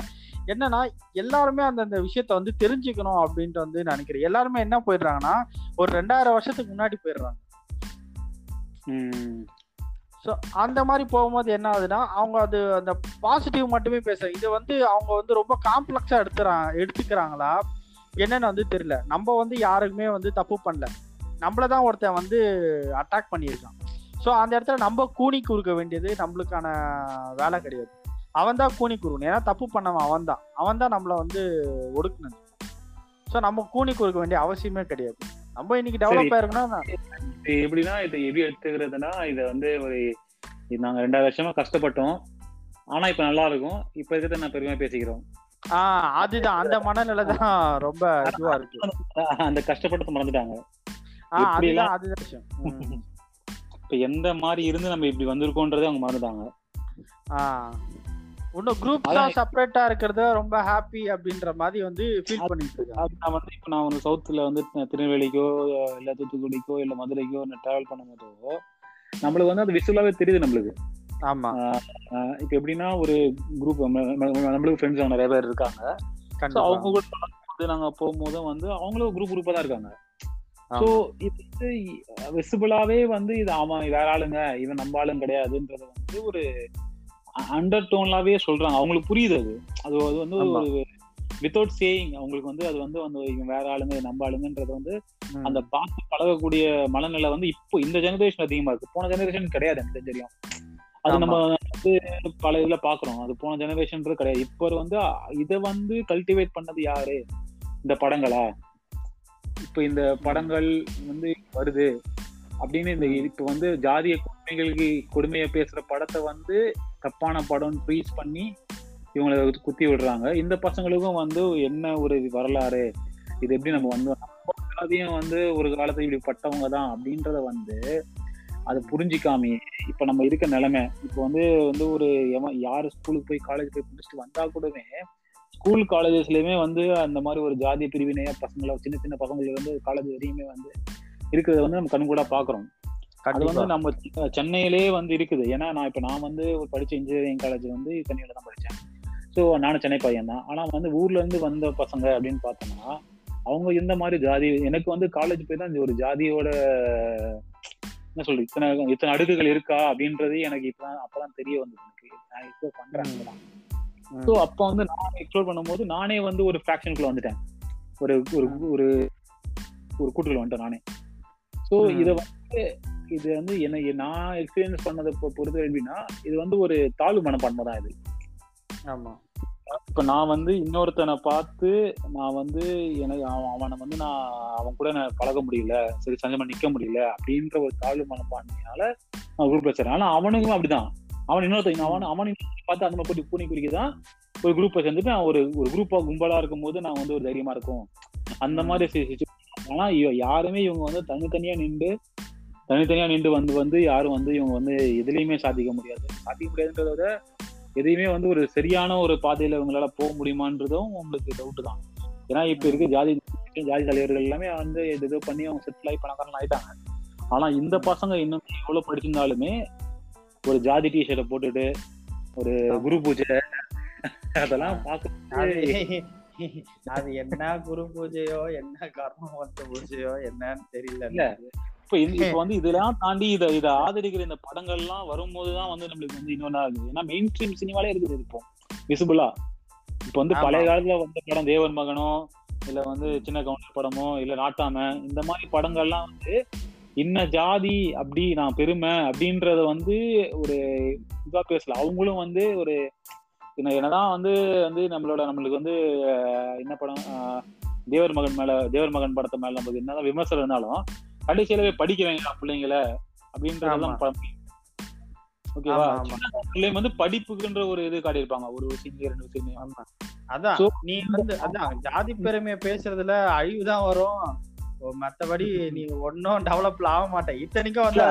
என்னன்னா எல்லாருமே அந்தந்த விஷயத்த வந்து தெரிஞ்சுக்கணும் அப்படின்ட்டு வந்து நினைக்கிறேன். எல்லாருமே என்ன போயிடுறாங்கன்னா ஒரு ரெண்டாயிரம் வருஷத்துக்கு முன்னாடி போயிடுறாங்க. ஸோ அந்த மாதிரி போகும்போது என்ன ஆகுதுன்னா அவங்க அது அந்த பாசிட்டிவ் மட்டுமே பேசுறாங்க. இது வந்து அவங்க வந்து ரொம்ப காம்ப்ளெக்ஸா எடுத்துறாங்க எடுத்துக்கிறாங்களா? என்னன்னு வந்து தெரியல. நம்ம வந்து யாருக்குமே வந்து தப்பு பண்ணல. நம்மள தான் ஒருத்தன் வந்து அட்டாக் பண்ணியிருக்கான். ஸோ அந்த இடத்துல நம்ம கூனி குறுக்க வேண்டியது நம்மளுக்கான வேலை கிடையாது. அவன் தான் கூனி குறுக்கணும். ஏன்னா தப்பு பண்ணவன் அவன் தான். அவன் தான் நம்மள வந்து ஒடுக்கணும் ஸோ நம்ம கூனி குறுக்க வேண்டிய அவசியமே கிடையாது. நம்ம இன்னைக்கு டெவலப் ஆயிருக்கோம்னா இது எப்படின்னா இதை எப்படி எடுத்துக்கிறதுனா இதை வந்து ஒரு இது நாங்க ரெண்டாயிரம் வருஷமா கஷ்டப்பட்டோம். ஆனா இப்ப நல்லா இருக்கும். இப்ப இருக்கிறத நான் பெருமையா பேசிக்கிறோம். ஆஹ் அதுதான். அந்த மனநிலை தான் ரொம்ப இதுவா இருக்கு. அந்த கஷ்டப்பட்டதை மறந்துட்டாங்க. இப்ப எந்த மாதிரி இருந்து நம்ம இப்படி வந்திருக்கோன்றதை அவங்க மறந்துட்டாங்க. இன்னும் குரூப்ஸா அதான் செப்பரேட்டா இருக்கிறத ரொம்ப ஹாப்பி அப்படின்ற மாதிரி வந்து ஃபீல் பண்ணிட்டு இருக்காங்க. அது நான் வந்து இப்ப நான் வந்து சவுத்துல வந்து திருநெல்வேலிக்கோ இல்ல தூத்துக்குடிக்கோ இல்ல மதுரைக்கோ டிராவல் பண்ணும்போதோ நம்மளுக்கு வந்து அது விசுவலாவே தெரியுது நம்மளுக்கு. ஆமா. இப்ப எப்படின்னா ஒரு குரூப் நம்மளுக்கு ஃப்ரெண்ட்ஸ் நிறைய பேர் இருக்காங்க. அவங்க கூட நாங்க போகும்போதும் வந்து அவங்களும் குரூப் குரூப்பா தான் இருக்காங்க. ஸோ இது வந்து விசிபிளாவே வந்து இது அவன் வேற ஆளுங்க இவன் நம்ம ஆளுங்க கிடையாதுன்றது வந்து ஒரு அண்டர் டோன்லாவே சொல்றாங்க. அவங்களுக்கு புரியுது அது. அது அது வந்து ஆமா. ஒரு வித்தவுட் சேயிங் அவங்களுக்கு வந்து அது வந்து இவன் வேற ஆளுங்க நம்ம ஆளுங்கன்றது வந்து. அந்த பார்த்து பழகக்கூடிய மனநிலை வந்து இப்போ இந்த ஜெனரேஷன் அதிகமா இருக்கு. போன ஜெனரேஷன் கிடையாது எனக்கு தெரியும். அது ஆமா. நம்ம வந்து பல இதுல பாக்குறோம் அது போன ஜெனரேஷன்ன்றது கிடையாது. இப்போ வந்து இதை வந்து கல்டிவேட் பண்ணது யாரு? இந்த படங்களா. இப்போ இந்த படங்கள் வந்து வருது அப்படின்னு இந்த இப்போ வந்து ஜாதிய கொடுமைகளுக்கு கொடுமையை பேசுற படத்தை வந்து தப்பான படம் ட்ரீஸ் பண்ணி இவங்களை குத்தி விடுறாங்க. இந்த பசங்களுக்கும் வந்து என்ன ஒரு வரலாறு? இது எப்படி நம்ம வந்து நம்ம ஜாதியும் வந்து ஒரு காலத்துல இப்படி பட்டவங்க தான் அப்படின்றத வந்து அதை புரிஞ்சிக்காமே இப்ப நம்ம இருக்க நிலைமை. இப்போ வந்து வந்து ஒரு எவன் யாரு ஸ்கூலுக்கு போய் காலேஜ் போய் முடிச்சுட்டு வந்தா கூடவே ஸ்கூல் காலேஜஸ்லயுமே வந்து அந்த மாதிரி ஒரு ஜாதி பிரிவினையா பசங்களை சின்ன சின்ன பசங்களை வந்து காலேஜ் வரையுமே வந்து இருக்கிறத வந்து நம்ம கண்கூடா பாக்குறோம். அது வந்து நம்ம சென்னையிலே வந்து இருக்குது. ஏன்னா நான் இப்ப நான் வந்து ஒரு படிச்ச இன்ஜினியரிங் காலேஜ் வந்து சென்னையில தான் படிச்சேன். ஸோ நானும் சென்னை பையன் தான். ஆனா வந்து ஊர்ல இருந்து வந்த பசங்க அப்படின்னு பார்த்தோம்னா அவங்க இந்த மாதிரி ஜாதி எனக்கு வந்து காலேஜ் போய் தான் இந்த ஒரு ஜாதியோட என்ன சொல்றது இத்தனை இத்தனை அடுக்குகள் இருக்கா அப்படின்றது எனக்கு இப்பதான் அப்பதான் தெரிய வந்தது எனக்கு. நான் இப்போ பண்றேன். ஸோ அப்போ வந்து நான் எக்ஸ்ப்ளோர் பண்ணும்போது நானே வந்து ஒரு ஃபேக்ஷனுக்குள்ள வந்துட்டேன். ஒரு ஒரு ஒரு ஒரு கூட்டுக்குள்ள வந்துட்டேன் நானே. ஸோ. இதை வந்து இது வந்து என்ன நான் எக்ஸ்பீரியன்ஸ் பண்ணதை பொ- பொறுத்த எப்படின்னா இது வந்து ஒரு தாழ்வு மனப்பான்மை தான் இது. ஆமா. இப்ப நான் வந்து இன்னொருத்தனை பார்த்து நான் வந்து எனக்கு அவன் அவனை வந்து நான் அவன் கூட நான் பழக முடியல சரி சஞ்சமா நிக்க முடியல அப்படின்ற ஒரு தாழ்வு மனப்பான்மையால நான் குரூப்ல சேர்றேன் ஆனா அவனுக்கும் அப்படிதான். அவன் இன்னொருத்தன் அவன் அவன் பார்த்து அந்த மாதிரி பூனி குறிக்கு தான் ஒரு குரூப்பை சேர்ந்துட்டு நான் ஒரு ஒரு குரூப்பா கும்பலா இருக்கும்போது நான் வந்து ஒரு தைரியமா இருக்கும். அந்த மாதிரி. ஆனா யாருமே இவங்க வந்து தனித்தனியா நின்று தனித்தனியா நின்று வந்து வந்து யாரும் வந்து இவங்க வந்து எதுலையுமே சாதிக்க முடியாது. சாதிக்க முடியாதுன்றத விட எதையுமே வந்து ஒரு சரியான ஒரு பாதையில இவங்களால போக முடியுமான்றதும் உங்களுக்கு டவுட் தான். ஏன்னா இப்ப இருக்க ஜாதி ஜாதி தலைவர்கள் எல்லாமே வந்து ஏதோ பண்ணி அவங்க செட்டில் ஆகி பணக்காரன் ஆயிட்டாங்க ஆனா இந்த பசங்க இன்னும் எவ்வளவு படிச்சிருந்தாலுமே ஒரு ஜாதி டிஷர்ட்டை போட்டுட்டு ஒரு குரு பூஜை. அதெல்லாம் அது பார்க்க அது என்ன குரு பூஜையோ என்ன கர்ம வந்த பூஜையோ என்னன்னு தெரியல. இப்ப இந்த இப்ப வந்து இதெல்லாம் தாண்டி இத இத ஆதரிக்கிற இந்த படங்கள்லாம் வரும்போதுதான் வந்து நம்மளுக்கு வந்து இன்னொன்னா ஆகுது ஏன்னா மெயின் ஸ்ட்ரீம் சினிமாலே இருக்குது இது இப்போ. விசிபிளா இப்ப வந்து. பழைய காலத்துல வந்த படம் தேவன் மகனோ இல்ல வந்து சின்ன கவுண்டர் படமோ இல்ல நாட்டாம இந்த மாதிரி படங்கள்லாம் வந்து இன்ன ஜாதி அப்படி நான் பெருமை அப்படின்றத வந்து ஒரு இதா பேசல. அவங்களும் வந்து ஒரு என்ன- என்னதான் வந்து வந்து நம்மளோட நம்மளுக்கு வந்து என்ன படம் தேவர் மகன் மேல தேவர் மகன் படத்தை மேல நமக்கு என்னதான் விமர்சனம் இருந்தாலும் கடைசியில போய் படிக்கிறாங்க பிள்ளைங்கள அப்படின்றதெல்லாம் ஓகேவா பிள்ளைங்க வந்து படிப்புக்குன்ற ஒரு இது காட்டியிருப்பாங்க. ஒரு சீனியர் ரெண்டு ஆமா. அதான். நீ வந்து அதான் ஜாதி பெருமையை பேசுறதுல அழிவு தான் வரும். மத்தபடி நீ ஒன்னும் டெவலப்ல ஆக மாட்டேன் இத்தனைக்கும் வந்து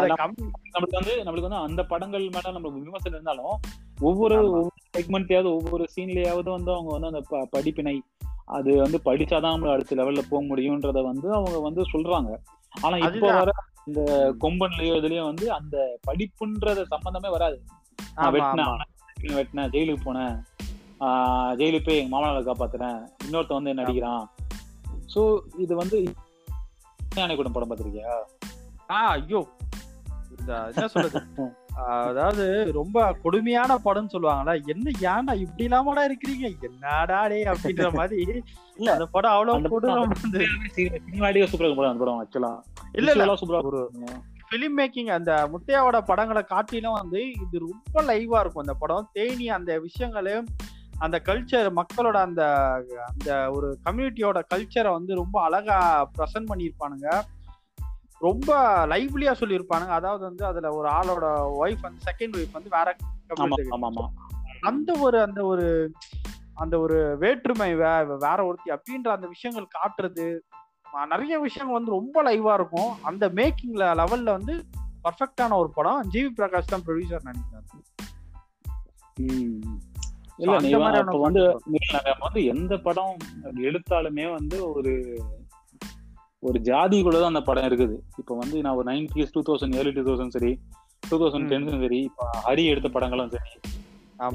நம்மளுக்கு வந்து நம்மளுக்கு வந்து அந்த படங்கள் மேல நம்மளுக்கு விமர்சனம் இருந்தாலும் ஒவ்வொரு. ஒவ்வொரு செக்மெண்ட்லயாவது ஒவ்வொரு சீன்லயாவது வந்து அவங்க வந்து அந்த படிப்பினை அது வந்து படிச்சாதான் நம்ம அடுத்த லெவல்ல போக முடியும்ன்றத வந்து அவங்க வந்து சொல்றாங்க. ஆனா இப்போ. வர இந்த கொம்பன்லயோ இதுலயும் வந்து அந்த படிப்புன்றத சம்பந்தமே வராது. நான் வெட்டினேன் வெட்டினேன் ஜெயிலுக்கு போனேன். ஆஹ் ஜெயிலுக்கு போய் எங்க மாமனாரை காப்பாத்துறேன் இன்னொருத்தன் வந்து என்ன அடிக்கிறான் சோ இது வந்து படம் பார்த்திருக்கியா ஆ ஐயோ. இந்த என்ன சொல்றது? அதாவது ரொம்ப கொடுமையான படம்னு சொல்லுவாங்கல்ல. என்ன ஏன்டா இப்படி இல்லாமடா இருக்கிறீங்க? என்னடா டே அப்படின்ற மாதிரி. இல்ல, அந்த படம் அவ்வளவு கொடூரம் சினிமாடியே சூப்பரா படம் அந்த படம் ஆக்சுவலா இல்ல இல்ல. சூப்பரா ஒரு பிலிம் மேக்கிங் அந்த முத்தையாவோட படங்களை காட்டிலும் வந்து இது ரொம்ப லைவா இருக்கும். அந்த படம் தேனி அந்த விஷயங்களையும் அந்த கல்ச்சர் மக்களோட அந்த அந்த ஒரு கம்யூனிட்டியோட கல்ச்சரை வந்து ரொம்ப அழகா ப்ரெசென்ட் பண்ணியிருப்பானுங்க. ரொம்ப லைவ்லியா சொல்லியிருப்பானுங்க. அதாவது வந்து அதுல ஒரு ஆளோட ஒய்ஃப் வந்து செகண்ட் ஒய்ஃப் வந்து வேற அந்த ஒரு அந்த ஒரு அந்த ஒரு வேற்றுமை வேற ஒருத்தி அப்படின்ற அந்த விஷயங்கள் காட்டுறது நிறைய விஷயங்கள் வந்து ரொம்ப லைவா இருக்கும். அந்த மேக்கிங்ல லெவல்ல வந்து பர்ஃபெக்டான ஒரு படம். ஜிவி பிரகாஷ் தான் ப்ரொடியூசர் நினைக்கிறேன். இல்ல அப்ப வந்து வந்து எந்த படம் எடுத்தாலுமே வந்து ஒரு ஒரு ஜாதிக்குள்ளதான் அந்த படம் இருக்குது. இப்ப வந்து நான் ஒரு nineties two thousand early two thousand சரி டூ தௌசண்ட் டென்ஸும் சரி இப்போ ஹரி எடுத்த படங்களும் சரி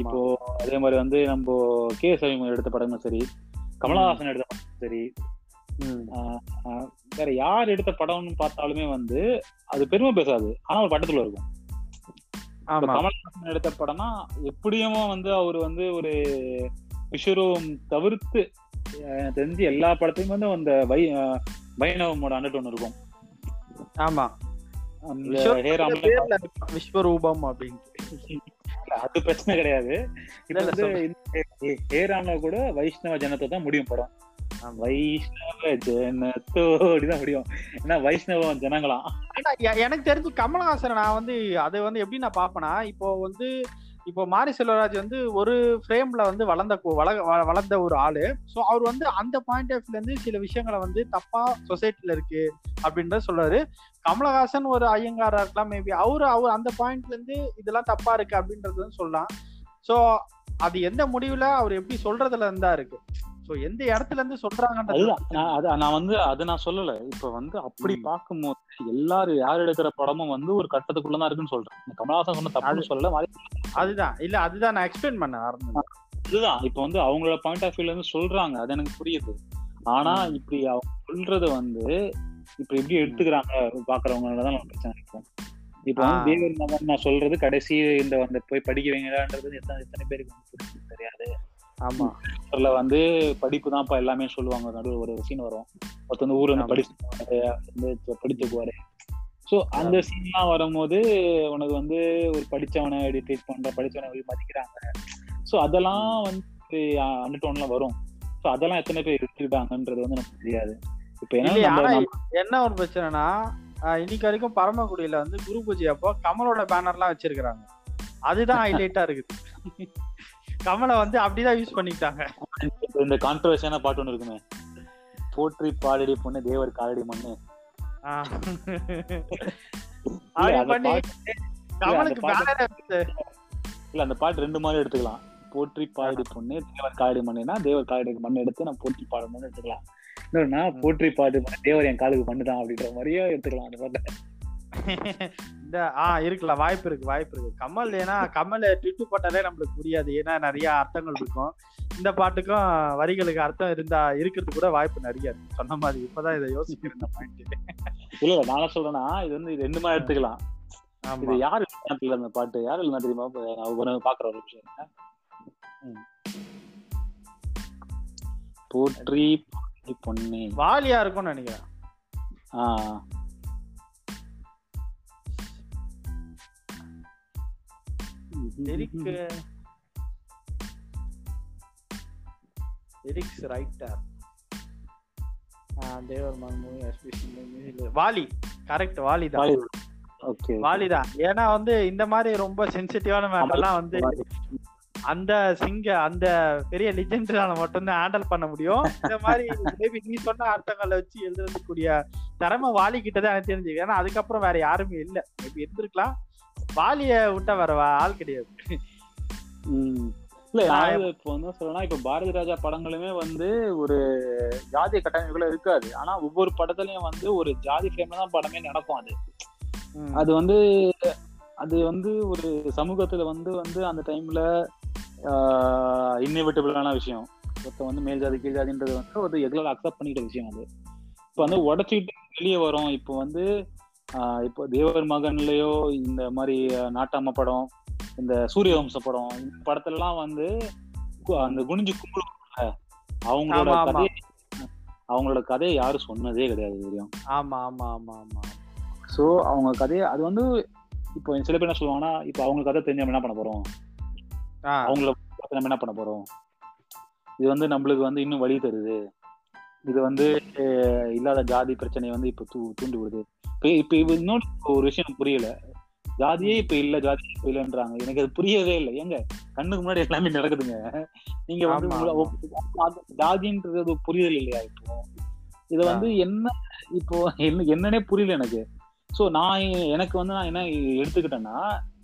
இப்போ அதே மாதிரி வந்து நம்ம கே சவிமன் எடுத்த படங்களும் சரி கமலஹாசன் எடுத்த படமும் சரி வேற யார் எடுத்த படம்னு பார்த்தாலுமே வந்து அது பெருமை பேசாது. ஆனா ஒரு பட்டத்துல இருக்கும். கமல்ஹாசன் எடுத்த படம்னா எப்படியும் வந்து அவர் வந்து ஒரு விஸ்வரூபம் தவிர்த்து தெரிஞ்சு எல்லா படத்தையும் வந்து அந்த வை வைணவமோட அண்டட் ஒன்று இருக்கும். ஆமா. அந்த விஸ்வரூபம் அப்படின்ட்டு. அது பிரச்சனை கிடையாது. இப்ப இல்ல, வந்து சொல்லு. இந்த ஹே ராம்ல கூட வைஷ்ணவ ஜனத்தை தான் முடியும் படம். வைஷ்ணவ ஜனத்தோடி தான் முடியும். ஏன்னா வைஷ்ணவ ஜனங்களாம். எ- எனக்கு தெரிஞ்சு கமலஹாசன் நான் வந்து அது வந்து எப்படி நான் பாப்பேனா இப்போ வந்து இப்போ மாரி செல்வராஜ் வந்து ஒரு ஃப்ரேம்ல வந்து வளர்ந்த வள வ- வளர்ந்த ஒரு ஆளு. ஸோ அவர் வந்து அந்த பாயிண்ட் ஆஃப் இருந்து சில விஷயங்களை வந்து தப்பா சொசைட்டில இருக்கு அப்படின்றத சொல்றாரு. கமலஹாசன் ஒரு ஐயங்காரா இருக்கலாம் மேபி அவரு அவர் அந்த பாயிண்ட்ல இருந்து இதெல்லாம் தப்பா இருக்கு அப்படின்றது சொல்லலாம். ஸோ அது எந்த முடிவுல அவர் எப்படி சொல்றதுல இருந்தா இருக்கு. ஸோ எந்த இடத்துல இருந்து சொல்றாங்கன்றது அது நான் வந்து அதை நான் சொல்லல. இப்ப வந்து அப்படி. பார்க்கும்போது எல்லாரும் யார் எடுக்கிற படமும் வந்து ஒரு கட்டத்துக்குள்ளதான் இருக்குன்னு சொல்றேன். கமலஹாசன் சொன்ன தப்புன்னு சொல்லல அதுதான். இல்ல அதுதான் நான் எக்ஸ்பிளைன் பண்ண ஆரம்பிச்சேன். இதுதான். இப்ப வந்து அவங்களோட பாயிண்ட் ஆஃப் வியூல இருந்து சொல்றாங்க. அது எனக்கு புரியுது. ஆனா. இப்படி அவங்க சொல்றத வந்து இப்ப எப்படி எடுத்துக்கிறாங்க பாக்குறவங்கதான் நம்ம பிரச்சனை இருக்கும். இப்ப வந்து. தேவர் நான் சொல்றது கடைசி இந்த வந்து போய் படிக்க வைங்களான்றது எத்தனை எத்தனை பேருக்கு தெரியாது. ஆமா. அதுல வந்து படிப்பு தான்ப்பா எல்லாமே சொல்லுவாங்க. நடுவில் ஒரு சீன் வரும். ஒருத்தர் வந்து ஊர்ல இருந்து. படிச்சு வந்து படிச்சுக்குவாரு சோ அந்த சீன்லாம் வரும்போது உனக்கு வந்து ஒரு படிச்சவனை எப்படி ட்ரீட் பண்ற படிச்சவனை மதிக்கிறாங்க. சோ அதெல்லாம் வந்து அண்டர்டோன்லாம் வரும். சோ அதெல்லாம் எத்தனை பேர் எடுத்துக்கிட்டாங்கன்றது வந்து நமக்கு தெரியாது. இப்ப என்ன என்ன ஒரு பிரச்சனைனா இன்னைக்கு வரைக்கும் பரமக்குடியில வந்து குரு பூஜை அப்போ கமலோட பேனர்லாம் வச்சிருக்காங்க அதுதான் ஹைலைட்டா இருக்குது. கமலை வந்து அப்படிதான் யூஸ் பண்ணிக்கிட்டாங்க. இந்த கான்ட்ரவர்சியான பாட்டு ஒண்ணு இருக்குமே. போற்றி பாலடி பொண்ணு தேவர் காலடி மண்ணு. இல்ல, அந்த பாட்டு- பாட்டு- பாட்டு ரெண்டு மாதிரி எடுத்துக்கலாம். போற்றி பாலடி பொண்ணு தேவர் காலடி மண்ணுனா தேவர் காலடி மண் எடுத்து நான் போற்றி பாடணும்னு எடுத்துக்கலாம். இன்னொன்னா போற்றி பாடு மண்ணு தேவர் என் காலுக்கு பண்ணுதான் அப்படின்ற மாதிரியே எடுத்துக்கலாம் அந்த பாட்டை. இந்த ஆ இருக்கலாம் வாய்ப்பு இருக்கு வாய்ப்பு இருக்கு. கமல் ஏன்னா கமல் ட்விட்டு போட்டாலே நம்மளுக்கு புரியாது. ஏன்னா நிறைய அர்த்தங்கள் இருக்கும். இந்த பாட்டுக்கும் வரிகளுக்கு அர்த்தம் இருந்தா இருக்கிறது கூட வாய்ப்பு நிறைய இருக்கு. சொன்ன மாதிரி இப்பதான் இதை யோசிக்கிறேன் இந்த பாயிண்ட் இல்ல இல்ல நான் சொல்றேன்னா இது வந்து இது ரெண்டு மாதிரி எடுத்துக்கலாம். இது யாரு எழுதினாத்துல அந்த பாட்டு? யாரு எழுதினா தெரியுமா? பாக்குற ஒரு விஷயம். போற்றி பொண்ணே வாலியா இருக்கும்னு நினைக்கிறேன். ஆஹ் Eric எரிக்ஸ் writer Thevar Magan movie especially Vaali. Correct Vaali தான். ஓகே வாலி தான். ஏன்னா வந்து இந்த மாதிரி ரொம்ப சென்சிட்டிவான மேட்டர்லாம் வந்து அந்த சிங்க அந்த பெரிய லிஜெண்ட்னால மட்டும்தான் ஹேண்டில் பண்ண முடியும். இந்த மாதிரி மேபி நீ சொன்ன அர்த்தங்களை வச்சு எழுதுறதுக்கூடிய திறமை வாலி கிட்ட தான் எனக்கு தெரிஞ்சு ஏன்னா அதுக்கப்புறம் வேற யாருமே இல்ல. மேபி இருந்திருக்கலாம். வாலிய விட்டா வேற வா- ஆள் கிடையாது. இல்ல இப்போ வந்து சொல்லலாம் இப்ப பாரதி ராஜா படங்களுமே வந்து ஒரு ஜாதி கட்டமைப்புல இருக்காது. ஆனா ஒவ்வொரு படத்துலயும் வந்து ஒரு ஜாதி ஃப்ரேம்ல தான் படமே நடக்கும் அது. அது வந்து அது வந்து ஒரு சமூகத்துல வந்து வந்து அந்த டைம்ல இன்னிவிட்டபிளான விஷயம். ஒருத்தன் வந்து மேல் ஜாதி கீழ் ஜாதின்றது வந்து ஒரு எங்களால் அக்செப்ட் பண்ணிக்கிட்ட விஷயம் அது. இப்போ வந்து உடச்சிட்டு வெளியே வரோம். இப்போ வந்து இப்போ தேவர் மகன்லயோ இந்த மாதிரி நாட்டாம படம் இந்த சூரிய வம்ச படம் இந்த படத்துலலாம் வந்து அந்த குனிஞ்சு கும்பிடுவாங்க அவங்களோட. கதையை அவங்களோட கதையை யாரும் சொன்னதே கிடையாது இது வரையும் ஆமா ஆமா ஆமா ஆமா. ஸோ அவங்க கதையை அது வந்து இப்போ சில பேர் என்ன சொல்லுவாங்கன்னா இப்போ அவங்க கதை தெரிஞ்சு என்ன பண்ண போறோம்? அவங்கள நம்ம என்ன பண்ண போறோம்? இது வந்து நம்மளுக்கு வந்து இன்னும் வழி தருது. இது வந்து இல்லாத ஜாதி பிரச்சனையை வந்து இப்போ தூ தூண்டி விடுது. இப்போ இப்போ இன்னொரு ஒரு விஷயம் புரியல. ஜாதியே இப்ப இல்ல ஜாதி இப்ப இல்லைன்றாங்க. எனக்கு அது புரியவே இல்லை. ஏங்க? கண்ணுக்கு முன்னாடி எல்லாமே நடக்குதுங்க. நீங்க வந்து ஜாதின்றது புரியல இல்லையா இப்போ? இது வந்து என்ன இப்போ என்ன என்னன்னே புரியல எனக்கு. சோ நான் எனக்கு வந்து நான் என்ன எடுத்துக்கிட்டேன்னா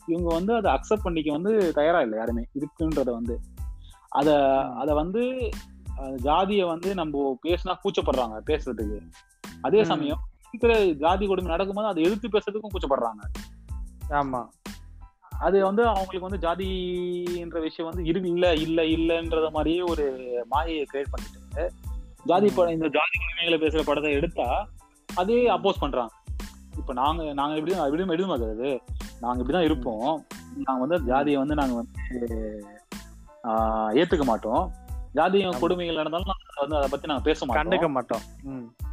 இவங்க வந்து அதை அக்செப்ட் பண்ணிக்க வந்து தயாரா இல்லை யாருமே. இருக்குன்றத வந்து. அத அத வந்து ஜாதிய வந்து நம்ம பேசினா கூச்சப்படுறாங்க பேசுறதுக்கு. அதே. சமயம் இருக்கிற ஜாதி கொடுமை நடக்கும்போது அதை எதிர்த்து பேசுறதுக்கும் கூச்சப்படுறாங்க. ஆமா. அது வந்து அவங்களுக்கு வந்து ஜாதின்ற விஷயம் வந்து இரு இல்ல இல்ல இல்லன்றத மாதிரியே ஒரு மாயையை கிரியேட் பண்ணிட்டு ஜாதி படம் இந்த ஜாதி உரிமைகளை பேசுற படத்தை எடுத்தா அதே அப்போஸ் பண்றாங்க. இப்ப நாங்க நாங்க எப்படி எப்படி எடுமாக்குறது நாங்க இப்படிதான் இருப்போம். நாங்க வந்து ஜாதியை வந்து நாங்க வந்து ஏத்துக்க மாட்டோம். ஜாதிய ஆமா. கொடுமைகள் நடந்தாலும் நாங்க வந்து அதை பத்தி நாங்க பேச மாட்டோம். கண்டுக்க மாட்டோம்.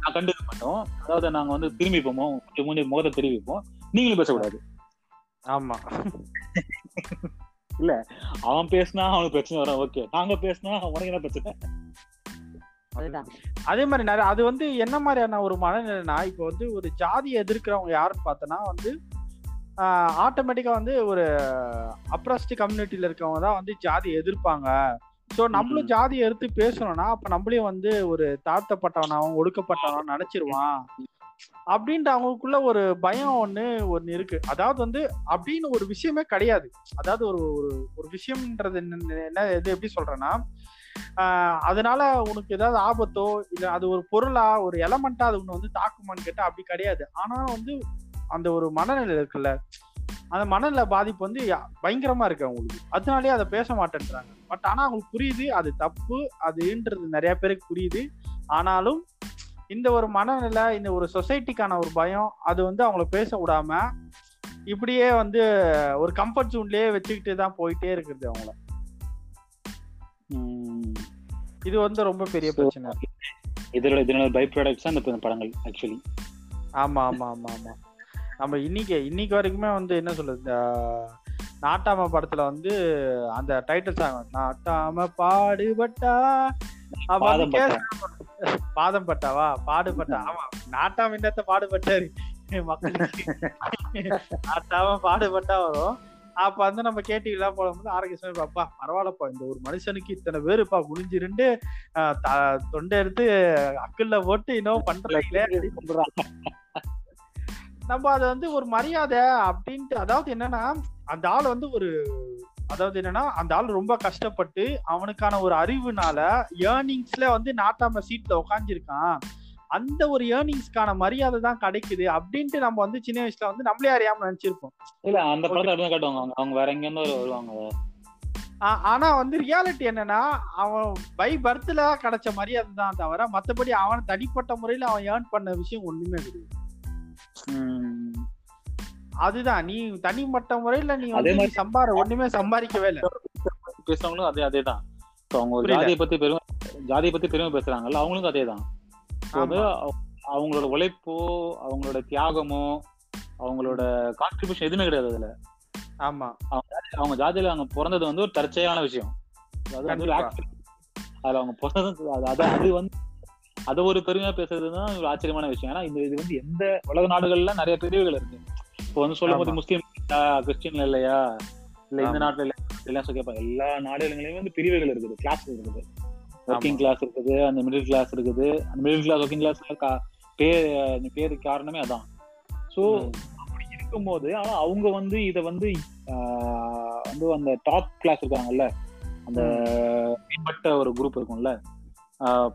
நான் கண்டுக்க மாட்டோம். அதாவது நாங்க வந்து திரும்பிப்போமோ மூஞ்சி முகத்தை திரும்பிப்போம். நீங்களும் பேசக்கூடாது. ஆமா. அவன் பேசினா அவனுக்கு பிரச்சனை வரும். ஓகே. நாங்க பேசினா உனக்கு என்ன பிரச்சனை? அதே மாதிரி நிறைய அது வந்து என்ன மாதிரியான ஒரு மனநிலைனா இப்போ வந்து ஒரு ஜாதியை எதிர்க்கிறவங்க யாருன்னு பார்த்தோன்னா வந்து ஆட்டோமேட்டிக்கா வந்து ஒரு அப்ரஸ்ட் கம்யூனிட்டியில இருக்கவங்க தான் வந்து ஜாதி எதிர்ப்பாங்க. ஸோ நம்மளும் ஜாதியை எடுத்து பேசணும்னா அப்ப நம்மளையும் வந்து ஒரு தாழ்த்தப்பட்டவனாவும் ஒடுக்கப்பட்டவனாவும் நினைச்சிருவான். அப்படின்ட்டு அவங்களுக்குள்ள ஒரு பயம் ஒண்ணு ஒண்ணு இருக்கு. அதாவது வந்து அப்படின்னு ஒரு விஷயமே கிடையாது. அதாவது ஒரு ஒரு ஒரு விஷயம்ன்றது என்ன என்ன இது எப்படி சொல்றேன்னா அதனால உனக்கு ஏதாவது ஆபத்தோ இல்ல அது ஒரு பொருளா ஒரு எலமெண்டா அது ஒண்ணு வந்து தாக்குமான்னு கேட்டா அப்படி கிடையாது. ஆனா வந்து அந்த ஒரு மனநிலை இருக்குல்ல அந்த மனநிலை பாதிப்பு வந்து பயங்கரமா இருக்கு அவங்களுக்கு. அதனாலேயே அதை பேச மாட்டேன்றாங்க. பட் ஆனா அவங்களுக்கு புரியுது அது தப்பு அதுன்றது நிறைய பேருக்கு புரியுது. ஆனாலும் இந்த ஒரு மனநிலை இந்த ஒரு சொசைட்டிக்கான ஒரு பயம் அது வந்து அவங்கள பேச விடாம இப்படியே வந்து ஒரு கம்ஃபர்ட் ஜோன்லயே வச்சுக்கிட்டு தான் போயிட்டே இருக்குது அவங்கள. இது வந்து ரொம்ப பெரிய பிரச்சனை. இதோட இதனோட பை ப்ராடக்ட்ஸ் இந்த படங்கள் ஆக்சுவலி ஆமா ஆமா ஆமா ஆமா. நம்ம இன்னைக்கு இன்னைக்கு வரைக்குமே வந்து என்ன சொல்றது நாட்டாம படத்துல வந்து அந்த டைட்டில் சாங் நாட்டாம பாடுபட்டா? பாதம் பட்டாவா? பாடுபட்டா. ஆமா. நாட்டாம என்னத்த பாடுபட்டாரு மக்களுக்கு நாட்டாம பாடுபட்டா வரும். அப்ப வந்து நம்ம கேட்டீங்களா போடும்போது ஆரோக்கிய பாப்பா பரவாயில்லப்பா இந்த ஒரு மனுஷனுக்கு இத்தனை பேருப்பா குனிஞ்சிருந்து ஆஹ் த- தொண்டை எடுத்து அக்குள்ள போட்டு இன்னும் பண்றீங்களே நம்ம அதை வந்து ஒரு மரியாதை அப்படின்ட்டு அதாவது என்னன்னா அந்த ஆள் வந்து ஒரு அதாவது என்னன்னா அந்த ஆள் ரொம்ப கஷ்டப்பட்டு அவனுக்கான ஒரு அறிவுனால ஏர்னிங்ஸ்ல வந்து நாட்டாம சீட்ல உக்காந்துருக்கான். அந்த ஒரு ஏர்னிங்ஸ்க்கான மரியாதை தான் கிடைக்குது அப்படின்ட்டு நம்ம வந்து சின்ன வயசுல வந்து நம்மளே அறியாம நினைச்சிருப்போம். இல்ல அந்த படத்தை காட்டுவாங்க. அவங்க வேற எங்க இருந்து வருவாங்க. ஆனா வந்து ரியாலிட்டி என்னன்னா அவன் பை பர்த்ல கிடைச்ச மரியாதை தான் தவிர மத்தபடி அவன் தனிப்பட்ட முறையில அவன் ஏர்ன் பண்ண விஷயம் ஒண்ணுமே கிடையாது. அதுதான். நீ தனிப்பட்ட முறையில நீ அதே வந்து மாதிரி- சம்பார ஒண்ணுமே சம்பாதிக்கவே இல்லை. பேசுறவங்களும் அதே அதே தான் அவங்க ஒரு புரியல. ஜாதியை பத்தி பெருமை ஜாதியை பத்தி பெருமை பேசுறாங்கல்ல அவங்களுக்கும் அதே தான் அவங்களோட உழைப்போ அவங்களோட தியாகமோ அவங்களோட கான்ட்ரிபியூஷன் எதுவுமே கிடையாது அதுல. ஆமா. அவங்க ஜாதியில அவங்க பிறந்தது வந்து ஒரு தற்செயலான விஷயம். accident. அதுல அவங்க பிறந்தது அது- அது அது வந்து அதை ஒரு பெருமையா பேசுறது தான் ஒரு ஆச்சரியமான விஷயம். ஏன்னா இது இது வந்து எந்த உலக நாடுகள்ல நிறைய பிரிவுகள் இருக்கு. இப்போ வந்து சொல்லும் போது. முஸ்லீம் இல்லையா கிறிஸ்டின் இல்லையா இல்ல இந்த. நாட்டுல இல்ல எல்லாம் கேட்பாங்க எல்லா நாடுகளிலும் வந்து பிரிவுகள் இருக்குது கிளாஸ் இருக்குது ஒர்க்கிங். கிளாஸ் இருக்குது அந்த மிடில் கிளாஸ் இருக்குது அந்த மிடில் கிளாஸ் ஒர்க்கிங் கிளாஸ் பேர் பேருக்கு காரணமே அதான் ஸோ. இருக்கும்போது ஆனா அவங்க வந்து இத வந்து ஆஹ், வந்து அந்த டாப் கிளாஸ் இருக்காங்கல்ல அந்த மேம்பட்ட ஒரு குரூப் இருக்கும்ல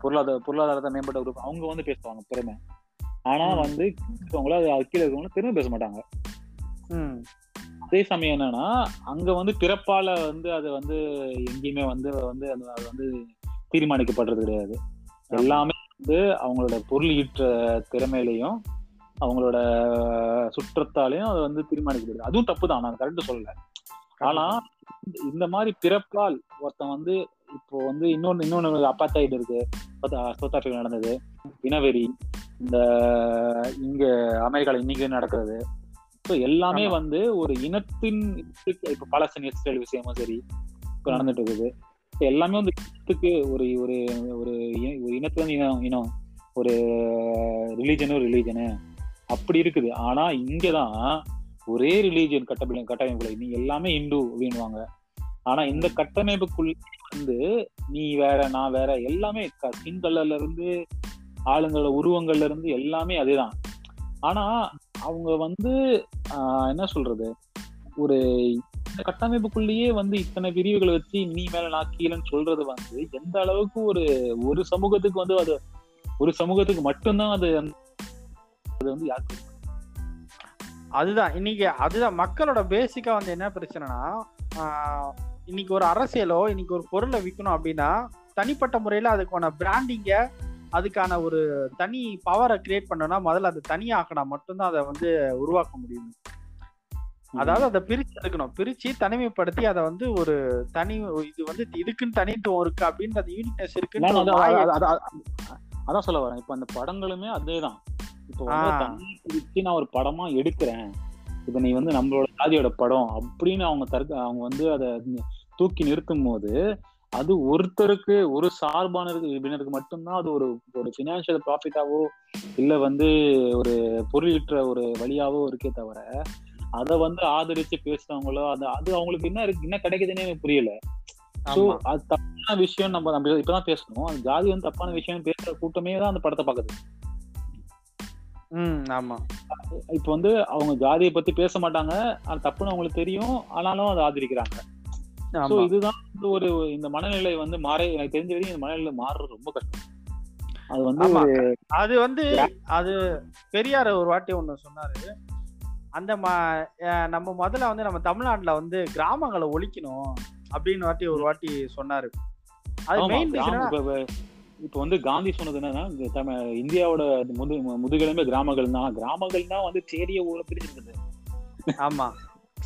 பொருளாதார பொருளாதாரத்தை மேம்பட்ட குரூப் அவங்க வந்து பேசுவாங்க பெருமை ஆனா. வந்து இருக்கவங்கள அது கீழே இருக்கவங்கள பெருமை பேச மாட்டாங்க. அதே சமயம் என்னன்னா அங்க வந்து பிறப்பால வந்து அது வந்து எங்கேயுமே வந்து வந்து அது வந்து தீர்மானிக்கப்படுறது கிடையாது. எல்லாமே வந்து அவங்களோட பொருள் ஈற்ற திறமையிலையும் அவங்களோட சுற்றத்தாலையும் அது வந்து தீர்மானிக்கப்படுது. அதுவும் தப்பு தான். நான் கரெக்ட் சொல்லல. ஆனா இந்த- மாதிரி பிறப்பால் ஒருத்தன் வந்து இப்போ வந்து இன்னொன்னு இன்னொன்னு அப்பாத்தாய்டு இருக்கு. சவுத் ஆப்பிரிக்கா நடந்தது. இனவெறி. இந்த இங்க அமெரிக்கால இன்னைக்கு நடக்கிறது. ஸோ எல்லாமே. வந்து ஒரு இனத்தின் இப்ப பாலஸ்தீன் இஸ்ரேல் விஷயமும் சரி இப்ப. நடந்துட்டு இருக்குது So எல்லாமே வந்து இனத்துக்கு ஒரு ஒரு ஒரு ஒரு இனத்துல இனம் இனம். ஒரு ரிலீஜனு ரிலீஜனு அப்படி இருக்குது. ஆனா இங்கதான் ஒரே ரிலீஜியன் கட்டமைப்பு கட்டமைப்புல நீ எல்லாமே இந்து அப்படின்வாங்க ஆனா இந்த கட்டமைப்புக்குள்ள வந்து நீ வேற நான் வேற எல்லாமே ஸ்கின் கலர்ல இருந்து ஆளுங்களோட உருவங்கள்ல இருந்து எல்லாமே அதேதான். ஆனா அவங்க வந்து ஆஹ், என்ன சொல்றது? ஒரு இந்த கட்டமைப்புக்குள்ளேயே வந்து இத்தனை பிரிவுகளை வச்சு நீ மேல நான் கீழேன்னு சொல்றது வந்து எந்த அளவுக்கு ஒரு ஒரு சமூகத்துக்கு வந்து அது ஒரு சமூகத்துக்கு மட்டும்தான் அது அது வந்து யாருக்கு அதுதான். இன்னைக்கு அதுதான். மக்களோட பேசிக்கா வந்து என்ன பிரச்சனைனா ஆஹ், இன்னைக்கு ஒரு அரசியலோ இன்னைக்கு ஒரு பொருளை விற்கணும் அப்படின்னா தனிப்பட்ட முறையில அதுக்கான பிராண்டிங்க அதுக்கான ஒரு தனி பவரை கிரியேட் பண்ணோம்னா முதல்ல அதை தனியாக்கினா மட்டும்தான் அதை வந்து உருவாக்க முடியும். அதாவது அதை பிரிச்சு எடுக்கணும். பிரிச்சு தனிமைப்படுத்தி அதை வந்து ஒரு தனி இது வந்து இதுக்குன்னு தனித்துவம் இருக்கு அப்படின்ற அந்த யூனிக்னஸ் அது- அது- அது- அது- அதான் சொல்ல வரேன். இப்ப அந்த படங்களுமே அதேதான். இப்போ வந்து ஆ. தண்ணி பிடிச்சி நான் ஒரு படமா எடுக்கிறேன். இப்ப நீ வந்து நம்மளோட ஜாதியோட படம் அப்படின்னு அவங்க தருக்க அவங்க வந்து அதை தூக்கி நிறுத்தும் போது அது ஒருத்தருக்கு ஒரு சார்பான இருக்கு மட்டும்தான் அது ஒரு ஒரு பினான்சியல் ப்ராஃபிட்டாவோ இல்ல வந்து ஒரு பொருளீற்ற ஒரு வழியாவோ இருக்கே தவிர அதை வந்து ஆதரிச்சு பேசுறவங்களோ அது அது அவங்களுக்கு என்ன இருக்கு என்ன கிடைக்குதுன்னே எனக்கு புரியல. சோ ஆமா. அது தப்பான விஷயம் நம்ம நம்ம இப்பதான் பேசணும். அந்த ஜாதி வந்து தப்பான விஷயம் பேசுற கூட்டமே தான் அந்த படத்தை பாக்குது. ம் ஆமா. இப்ப வந்து அவங்க ஜாதியை பத்தி பேச மாட்டாங்க அது தப்புன்னு அவங்களுக்கு தெரியும் ஆனாலும் அதை ஆதரிக்கிறாங்க. சோ ஆமா. இதுதான் ஒரு இந்த மனநிலை வந்து மாற எனக்கு தெரிஞ்ச வரைக்கும் இந்த மனநிலை மாறுறது ரொம்ப கஷ்டம். அது வந்து அது வந்து அது பெரியார் ஒரு வாட்டி ஒண்ணு சொன்னாரு. அந்த ம- நம்ம முதல்ல வந்து நம்ம தமிழ்நாட்டுல வந்து கிராமங்களை ஒழிக்கணும் அப்படின்னு வாட்டி ஒரு வாட்டி சொன்னாரு. அது மெயின் இப்ப- வந்து காந்தி சொன்னது என்னன்னா தமிழ் இந்தியாவோட முது முதுகெலும்பே கிராமங்கள் தான் கிராமங்கள் தான் வந்து சேரிய ஊழ பிரிச்சிருக்குது ஆமா.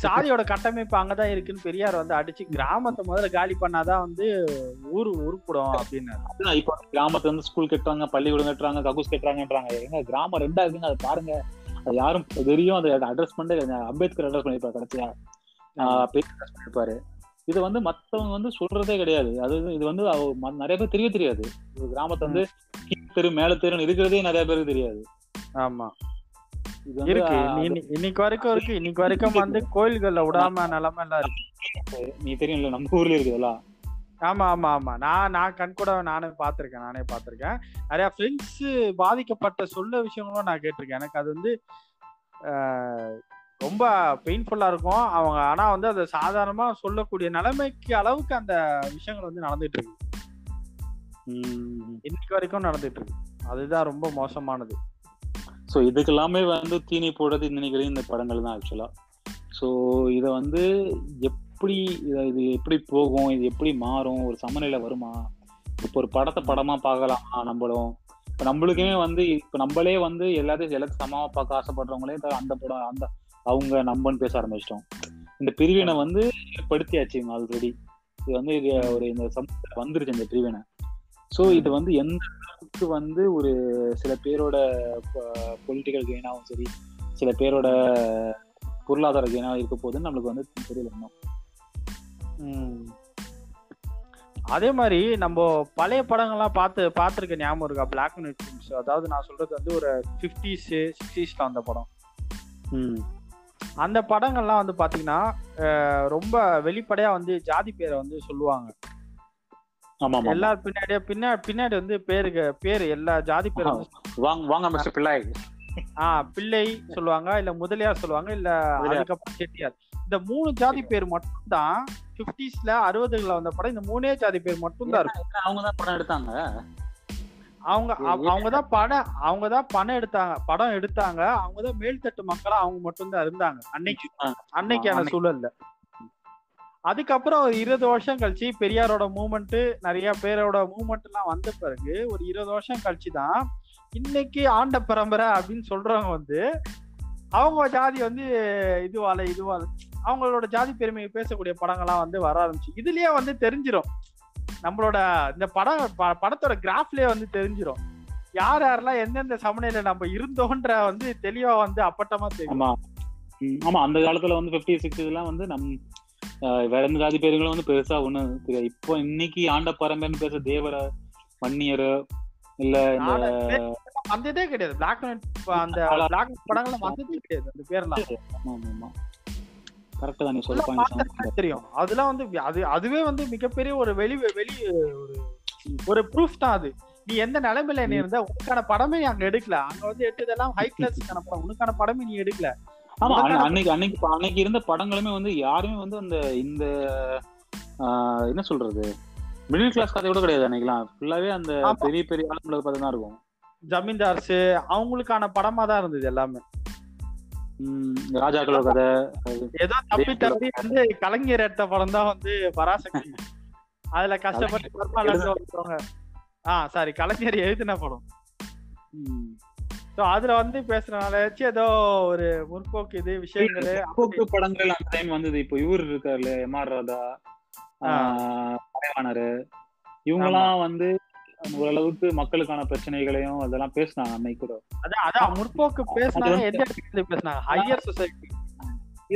சாதியோட கட்டமைப்பு அங்கதான் இருக்குன்னு பெரியார் வந்து அடிச்சு கிராமத்தை முதல்ல காலி பண்ணாதான் வந்து ஊரு உருப்படும் அப்படின்னு. இப்ப கிராமத்துல இருந்து ஸ்கூல் கட்டுறாங்க பள்ளிக்கூடம் கட்டுறாங்க கக்கூஸ் கட்டுறாங்கன்றாங்க. எங்க கிராமம் ரெண்டா இருக்குங்க அதை பாருங்க. அது யாரும் தெரியும் அதை அட்ரஸ் பண்ணி அம்பேத்கர் அட்ரஸ் பண்ணிருப்பாரு கடைசியா. address பண்ணிருப்பாரு. இது வந்து மத்தவங்க வந்து சொல்றதே கிடையாது. அது இது வந்து நிறைய பேர் தெரிய தெரியாது. கிராமத்தை வந்து கீழ் தெரு மேல தெருன்னு இருக்கிறதே நிறைய பேருக்கு தெரியாது. ஆமா. இருக்கு. இன்னைக்கு வரைக்கும் இருக்கு. இன்னைக்கு வரைக்கும் வந்து கோயில்கள்ல விடாம நிலைமை எல்லாம் இருக்கு. நீ தெரியும்ல நம்ம ஊர்ல இருக்குதுல்ல ஆமா ஆமா ஆமா. நான் நான் கண் கூட நானே பார்த்திருக்கேன் நானே பார்த்திருக்கேன். நிறைய ஃப்ரெண்ட்ஸ் பாதிக்கப்பட்ட சொல்ல விஷயங்களும் நான் கேட்டிருக்கேன். எனக்கு அது வந்து ரொம்ப பெயின்ஃபுல்லா இருக்கும். அவங்க ஆனா வந்து அதை சாதாரணமா சொல்லக்கூடிய நிலைமைக்கு அளவுக்கு அந்த விஷயங்கள் வந்து நடந்துட்டு இருக்கு. இன்னைக்கு வரைக்கும் நடந்துட்டு இருக்கு. அதுதான் ரொம்ப மோசமானது. ஸோ இதுக்கு எல்லாமே வந்து தீனி போடுறது நினைக்கிறேன் இந்த படங்கள் தான் ஆக்சுவலா ஸோ இதை வந்து எப்படி இதை இது எப்படி போகும் இது எப்படி மாறும் ஒரு சமநிலை வருமா? இப்போ ஒரு படத்தை படமா பார்க்கலாமா. நம்மளும். இப்போ நம்மளுக்குமே வந்து இப்போ நம்மளே வந்து எல்லாத்தையும் எல்லாத்தையும் சமமாக பார்க்க ஆசைப்படுறவங்களே அந்த படம் அந்த அவங்க நம்பன்னு பேச ஆரம்பிச்சிட்டோம். இந்த பிரிவினை வந்து படுத்தியாச்சு ஆல்ரெடி இது வந்து இது ஒரு இந்த சமூகத்தில் வந்துருச்சு இந்த பிரிவினை. ஸோ இது வந்து எந்த அளவுக்கு வந்து ஒரு சில பேரோட பொலிட்டிக்கல் கெயினாகவும் சரி சில பேரோட பொருளாதார கெயினாக இருக்க போகுதுன்னு நம்மளுக்கு வந்து தெரியல இன்னும். ம். அதே மாதிரி நம்ம பழைய படங்கள்லாம் பார்த்து பார்த்துருக்க ஞாபகம் இருக்கா? பிளாக் அண்ட் ஒயிட் ஃபிலிம்ஸ் அதாவது நான் சொல்றது வந்து ஒரு ஃபிஃப்டிஸ் சிக்ஸ்டீஸ்ல அந்த படம். அந்த படங்கள்லாம் வந்து பாத்தீங்கன்னா அஹ், ரொம்ப வெளிப்படையா வந்து ஜாதி பேரை வந்து சொல்லுவாங்க. எல்லார் பின்னாடியே பின்னா பின்னாடி வந்து பேருக்கு பேர் எல்லா ஜாதி பேர் வந்து வாங்க வாங்க மிஸ்டர் பிள்ளாய் ஆஹ் பிள்ளை சொல்லுவாங்க இல்ல முதலியார் சொல்லுவாங்க இல்ல. அதுக்கப்புறம் செட்டியார். இந்த மூணு ஜாதி பேர் மட்டும்தான் பிப்டிஸ்ல அறுபதுல வந்த படம் இந்த மூணே ஜாதி பேர் மட்டும்தான் இருக்கும். அவங்க தான் படம் எடுத்தாங்க. அவங்க அவ- அவங்கதான் படம் அவங்கதான் பணம் எடுத்தாங்க படம் எடுத்தாங்க அவங்கதான் மேல்தட்டு மக்களா அவங்க மட்டும்தான் இருந்தாங்க. அன்னைக்கு. அன்னைக்கான அன்னைக்கு. சூழல்ல. அதுக்கப்புறம் ஒரு இருபது வருஷம் கழிச்சு பெரியாரோட மூமெண்ட் நிறைய பேரோட மூமெண்ட் எல்லாம் வந்த பிறகு ஒரு இருபது வருஷம் கழிச்சு தான் இன்னைக்கு ஆண்ட பரம்பரை அப்படின்னு சொல்றவங்க வந்து அவங்க ஜாதி வந்து இதுவால இதுவால அவங்களோட ஜாதி பெருமையை பேசக்கூடிய படங்கள்லாம் வந்து வர ஆரம்பிச்சு. இதுலயே வந்து தெரிஞ்சிடும் நம்மளோட இந்த படம் ப- படத்தோட கிராஃப்லயே வந்து தெரிஞ்சிரும். யார் யாரெல்லாம் எந்தெந்த சமநிலையில நம்ம இருந்தோன்ற வந்து தெளிவா வந்து அப்பட்டமா தெரியும். ஆமா. ஆமா. அந்த காலத்துல வந்து பிப்டி சிக்ஸ்டிஸ்லாம் வந்து நம் வேற எந்த ஜாதி பேருங்களும் வந்து பெருசா ஒண்ணு தெரியாது. இப்போ இன்னைக்கு ஆண்ட பரம்பரைன்னு பேச தேவர வன்னியர் இல்ல இந்த வந்ததே கிடையாது. பிளாக் அந்த பிளாக் படங்கள்ல வந்ததே கிடையாது அந்த பேர்லாம். ஆமா கரெக்டா தான் நீ சொல்ல தெரியும். அதெல்லாம் வந்து அது அதுவே வந்து மிகப்பெரிய ஒரு வெளி வெளி ஒரு ஒரு ப்ரூஃப் தான் அது. நீ எந்த நிலைமையில நீ இருந்த உனக்கான படமே நீ அங்க எடுக்கல. அங்க வந்து எடுத்ததெல்லாம் ஹை கிளாஸ்க்கான படம். உனக்கான படமே நீ எடுக்கல. ஆமா அன்னைக்கு அன்னைக்கு அன்னைக்கு இருந்த படங்களுமே வந்து யாருமே வந்து அந்த இந்த ஆஹ் என்ன சொல்றது? மிடில் கிளாஸ் கதை கூட கிடையாது அன்னைக்கெல்லாம். ஃபுல்லாவே அந்த. பெரிய பெரிய ஆளுங்களை பார்த்து தான் இருக்கும். ஜமீன்தார்ஸ் அவங்களுக்கான படமா தான் இருந்தது எல்லாமே. ம், ராஜாக்களோட கதை ஏதோ தப்பி தப்பி வந்து கலைஞர் எடுத்த படம் தான் வந்து பராசக்தி. அதுல கஷ்டப்பட்டு பெருமாள் ஒருத்தவங்க ஆ சாரி கலைஞர் எழுதின படம். ஸோ அதுல வந்து பேசுறதுனால ஏதோ ஒரு முற்போக்கு இது விஷயங்கள் முற்போக்கு படங்கள் அந்த டைம் வந்தது. இப்போ இவர் இருக்காருல்ல எம் ஆர் ராதா கலைவாணர் இவங்கெல்லாம் வந்து ஓரளவுக்கு மக்களுக்கான பிரச்சனைகளையும் அதெல்லாம் பேசினாங்க அன்னைக்கு கூட. அதான் அதான் முற்போக்கு பேசினாங்க எந்த இடத்துல பேசினாங்க? ஹையர் சொசைட்டி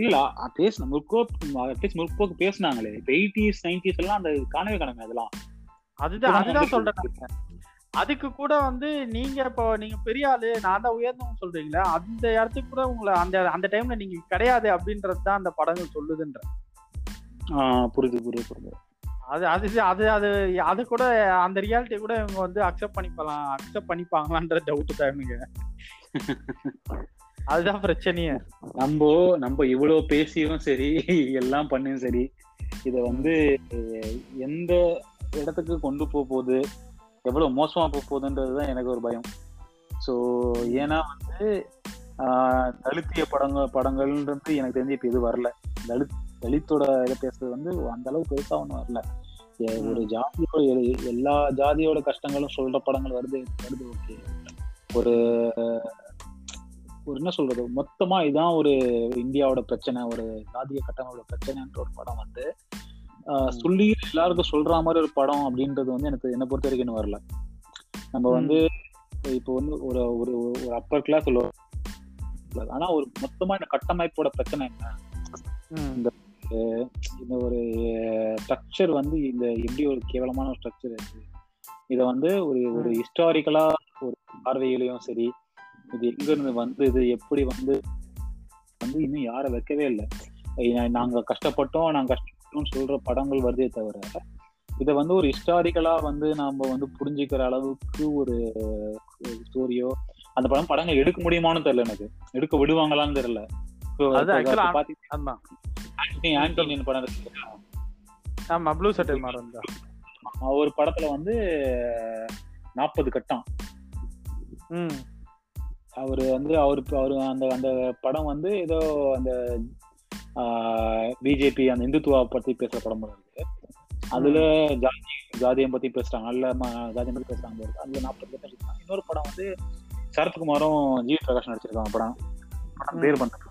இல்ல பேசின முற்போக்கு அட்லீஸ்ட் முற்போக்கு பேசினாங்களே. இப்போ எயிட்டிஸ் நைன்டிஸ் எல்லாம் அந்த காணவே காணுங்க அதெல்லாம். அதுதான் அதுதான் சொல்றேன் அதுக்கு கூட வந்து நீங்க இப்போ நீங்க பெரிய ஆளு நான் தான் உயர்ந்தவங்க சொல்றீங்களா அந்த இடத்துக்கு கூட உங்களை அந்த அந்த டைம்ல நீங்க கிடையாது அப்படின்றது தான் அந்த படங்கள் சொல்லுதுன்ற. புரியுது புரியுது புரியுது. அது அது அது அது அது கூட அந்த ரியாலிட்டி கூட இவங்க வந்து அக்செப்ட் பண்ணிக்கலாம் அக்செப்ட் பண்ணிப்பாங்களான்ற டவுட் தான் இவனுங்க அதுதான் பிரச்சனையே. நம்ம நம்ம இவ்வளவு பேசியும் சரி எல்லாம் பண்ணியும் சரி இத வந்து எந்த இடத்துக்கு கொண்டு போக போகுது எவ்வளவு மோசமா போக போகுதுன்றதுதான் எனக்கு ஒரு பயம். ஸோ ஏன்னா வந்து தலித்திய படங்கள் படங்கள்ன்றது எனக்கு தெரிஞ்சு இப்ப இது வரல. தலித் தலித்தோட இதை பேசுறது வந்து அந்த அளவுக்கு பெருசா ஒன்றும் வரல. ஒரு ஜாதியோட எல்லா ஜாதியோட கஷ்டங்களும் சொல்ற படங்கள் வருது வருது ஓகே. ஒரு ஒரு என்ன சொல்றது? மொத்தமா இதான் ஒரு இந்தியாவோட பிரச்சனை ஒரு ஜாதிய கட்டமைப்போட பிரச்சனைன்ற ஒரு படம் வந்து சொல்லி எல்லாருக்கும் சொல்ற மாதிரி ஒரு படம் அப்படின்றது வந்து எனக்கு என்ன பொறுத்த வரைக்கும் இன்னும் வரல. நம்ம வந்து இப்போ வந்து ஒரு ஒரு ஒரு அப்பர் கிளாஸ் சொல்லுவோம் ஆனா ஒரு மொத்தமா இந்த கட்டமைப்போட பிரச்சனை என்ன? ம். இந்த ஒரு ஸ்ட்ரக்சர் வந்து இந்த எப்படி ஒரு கேவலமான ஒரு ஸ்ட்ரக்சர் இருக்கு? இதை வந்து ஒரு ஒரு ஹிஸ்டாரிக்கலா ஒரு பார்வையிலையும் சரி இது எங்க இருந்து வந்தது எப்படி வந்து வந்து இன்னும் யாரும் வைக்கவே இல்லை. நாங்க கஷ்டப்பட்டோம் நாங்க கஷ்டப்பட்டோம்னு சொல்ற படங்கள் வருதே தவிர இதை வந்து ஒரு ஹிஸ்டாரிக்கலா வந்து நாம வந்து புரிஞ்சுக்கிற அளவுக்கு ஒரு ஸ்டோரியோ அந்த படம் படங்கள் எடுக்க முடியுமான்னு தெரியல எனக்கு. எடுக்க விடுவாங்களான்னு தெரியல. ஆண்டனியன் படம்? ஆமா ப்ளூ சட்டை மாறன் ஒரு படத்துல வந்து நாற்பது கட்டம். அவரு வந்து அவருக்கு அவரு அந்த அந்த படம் வந்து ஏதோ அந்த பிஜேபி அந்த இந்துத்துவா பத்தி பேசுற படம் இருக்கு. அதுல ஜாதி ஜாதியம் பத்தி பேசுறாங்க நல்ல ம- ஜாதியம் பத்தி பேசுறாங்க. அதுல நாற்பது கட்டம் வச்சிருக்காங்க இன்னொரு படம் வந்து சரத்குமாரும் ஜி பிரகாஷ் நடிச்சிருக்காங்க படம். படம் பேர் பண்றது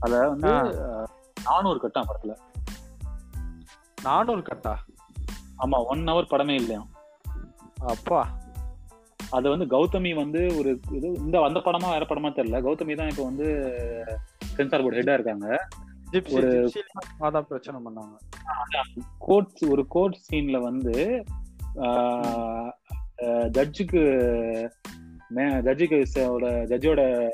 அத வந்து. நானூறு கட்டம் படத்துல. நானூறு கட்டா? ஆமா ஒன் ஹவர் படமே இல்லையா? அப்பா. அது வந்து கௌதமி வந்து ஒரு இது இந்த அந்த படமா வேற படமா தெரியல. கௌதமி தான் இப்போ வந்து சென்சார் போர்டு ஹெட்டா இருக்காங்க. ஒரு- அதான் பிரச்சனை பண்ணாங்க. கோர்ட் ஒரு கோர்ட் சீன்ல வந்து ஜட்ஜுக்கு ஜட்ஜுக்கு ஜட்ஜோட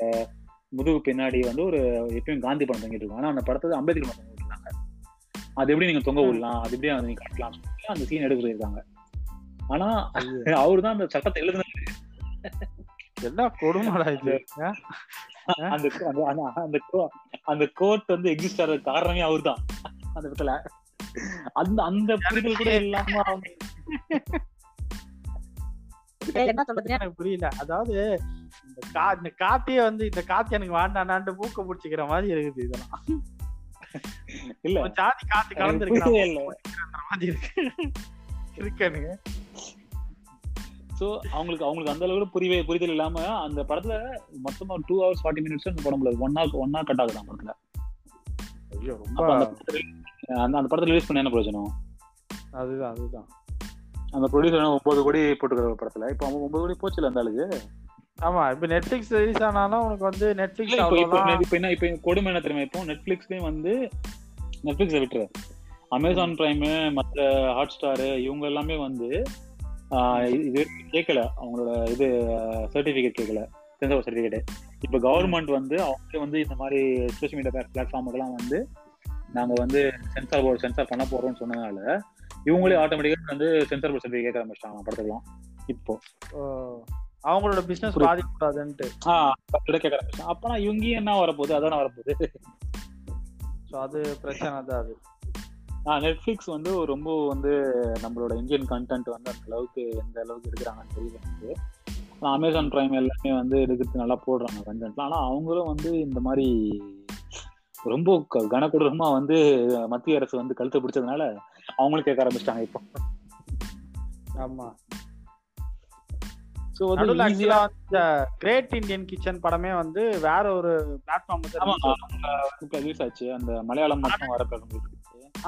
முதுகு பின்னாடி வந்து ஒரு எப்பயும் காந்தி படம் தொங்கிட்டு இருக்கும். ஆனா அந்த படத்தை அம்பேத்கர் படம் தொங்கிட்டு இருக்காங்க அது எப்படி நீங்க தொங்க விடலாம்? அது எப்படி நீங்க காட்டலாம்? அந்த சீன் எடுக்க ஆனா அவரு தான் அந்த சட்டத்தை எழுதுனது என்ன கொடுமைடா இது? அந்த அந்த- அந்த- அந்த கோ- அந்த கோர்ட் வந்து எக்ஸிஸ்ட் ஆகிறது காரணமே அவர்தான். அந்த இடத்துல. அந்த அந்த புரிதல் கூட இல்லாம என்ன சொல்றது? எனக்கு புரியல. அதாவது இந்த கா இந்த காத்தியே வந்து இந்த காத்து எனக்கு வேண்டாண்டான்ட்டு மூக்க பிடிச்சிக்கிற மாதிரி இருக்குது இதெல்லாம். இல்ல. ஜாதி காத்து கலந்துருக்கு மாதிரி இருக்கு. இருக்கனுங்க சோ அவங்களுக்கு அவங்களுக்கு அந்த அளவுக்கு புரியவே புரிதல் இல்லாம அந்த படத்துல மொத்தமா டூ ஹவர்ஸ் ஃபார்ட்டி மினிட்ஸ் அந்த படம் one hour one hour cut ஆகுது அந்த படத்துல. அந்த அந்த படத்துல ரிலீஸ் பண்ண என்ன பிரயோஜனம்? அதுதான் அதுதான். அந்த ப்ரொடியூசர் ஒன்பது கோடி போட்டுக்கிற படத்துல. இப்போ அவன் ஒன்பது கோடி போச்சுல அந்த ஆளுக்கு? ஆமா இப்ப நெட்ஃபிளிக்ஸ் ரிலீஸ் ஆனாலும் உனக்கு வந்து நெட்ஃபிளிக்ஸ் இப்போ என்ன இப்போ கொடுமை என்ன தெரியுமா? இப்போ நெட்ஃபிளிக்ஸ்லயும் வந்து நெட்ஃபிளிக்ஸை விட்டுரு. அமேசான் பிரைம் மற்ற ஹாட் ஸ்டார் இவங்க எல்லாமே வந்து இது கேட்கல அவங்களோட இது சர்டிபிகேட் கேட்கல சென்சார் சர்டிபிகேட் இப்போ கவர்மெண்ட் வந்து அவங்க வந்து இந்த மாதிரி சோஷியல் மீடியா பிளாட்ஃபார்முக்கெல்லாம் வந்து நாங்க வந்து சென்சார் போர்டு சென்சார் பண்ண போறோம்னு சொன்னதால இவங்களே ஆட்டோமேட்டிக்கா வந்து சென்சார் போர்டு சர்டிபிகேட் கேட்க ஆரம்பிச்சிட்டாங்க படத்துக்கலாம் இப்போ. அவங்களோட பிசினஸ் புரியுது. பாதிக்கக்கூடாதுன்ட்டு ஆஹ் கேட்க ஆரம்பிச்சிட்டாங்க. அப்பனா இவங்க என்ன வரப்போகுது? அதான வரப்போகுது. ஸோ அது பிரச்சனை தான் அது. நெட்ஃபிளிக்ஸ் வந்து ரொம்ப வந்து நம்மளோட இந்தியன் கண்டென்ட் வந்து அந்த அளவுக்கு எந்த அளவுக்கு எடுக்கிறாங்கன்னு தெரியல எனக்கு. ஆனா அமேசான் பிரைம் எல்லாமே வந்து எடுக்கிறது நல்லா போடுறாங்க கண்டென்ட்லாம் ஆனா அவங்களும் வந்து இந்த மாதிரி ரொம்ப க- கனக்கொடூரமா வந்து மத்திய அரசு வந்து கழுத்தை பிடிச்சதுனால அவங்களும் கேட்க ஆரம்பிச்சிட்டாங்க இப்போ. ஆமா. ஸோ வந்து கிரேட் இந்தியன் கிச்சன் படமே வந்து வேற ஒரு பிளாட்ஃபார்ம் ஆச்சு. அந்த மலையாளம் மட்டும் வர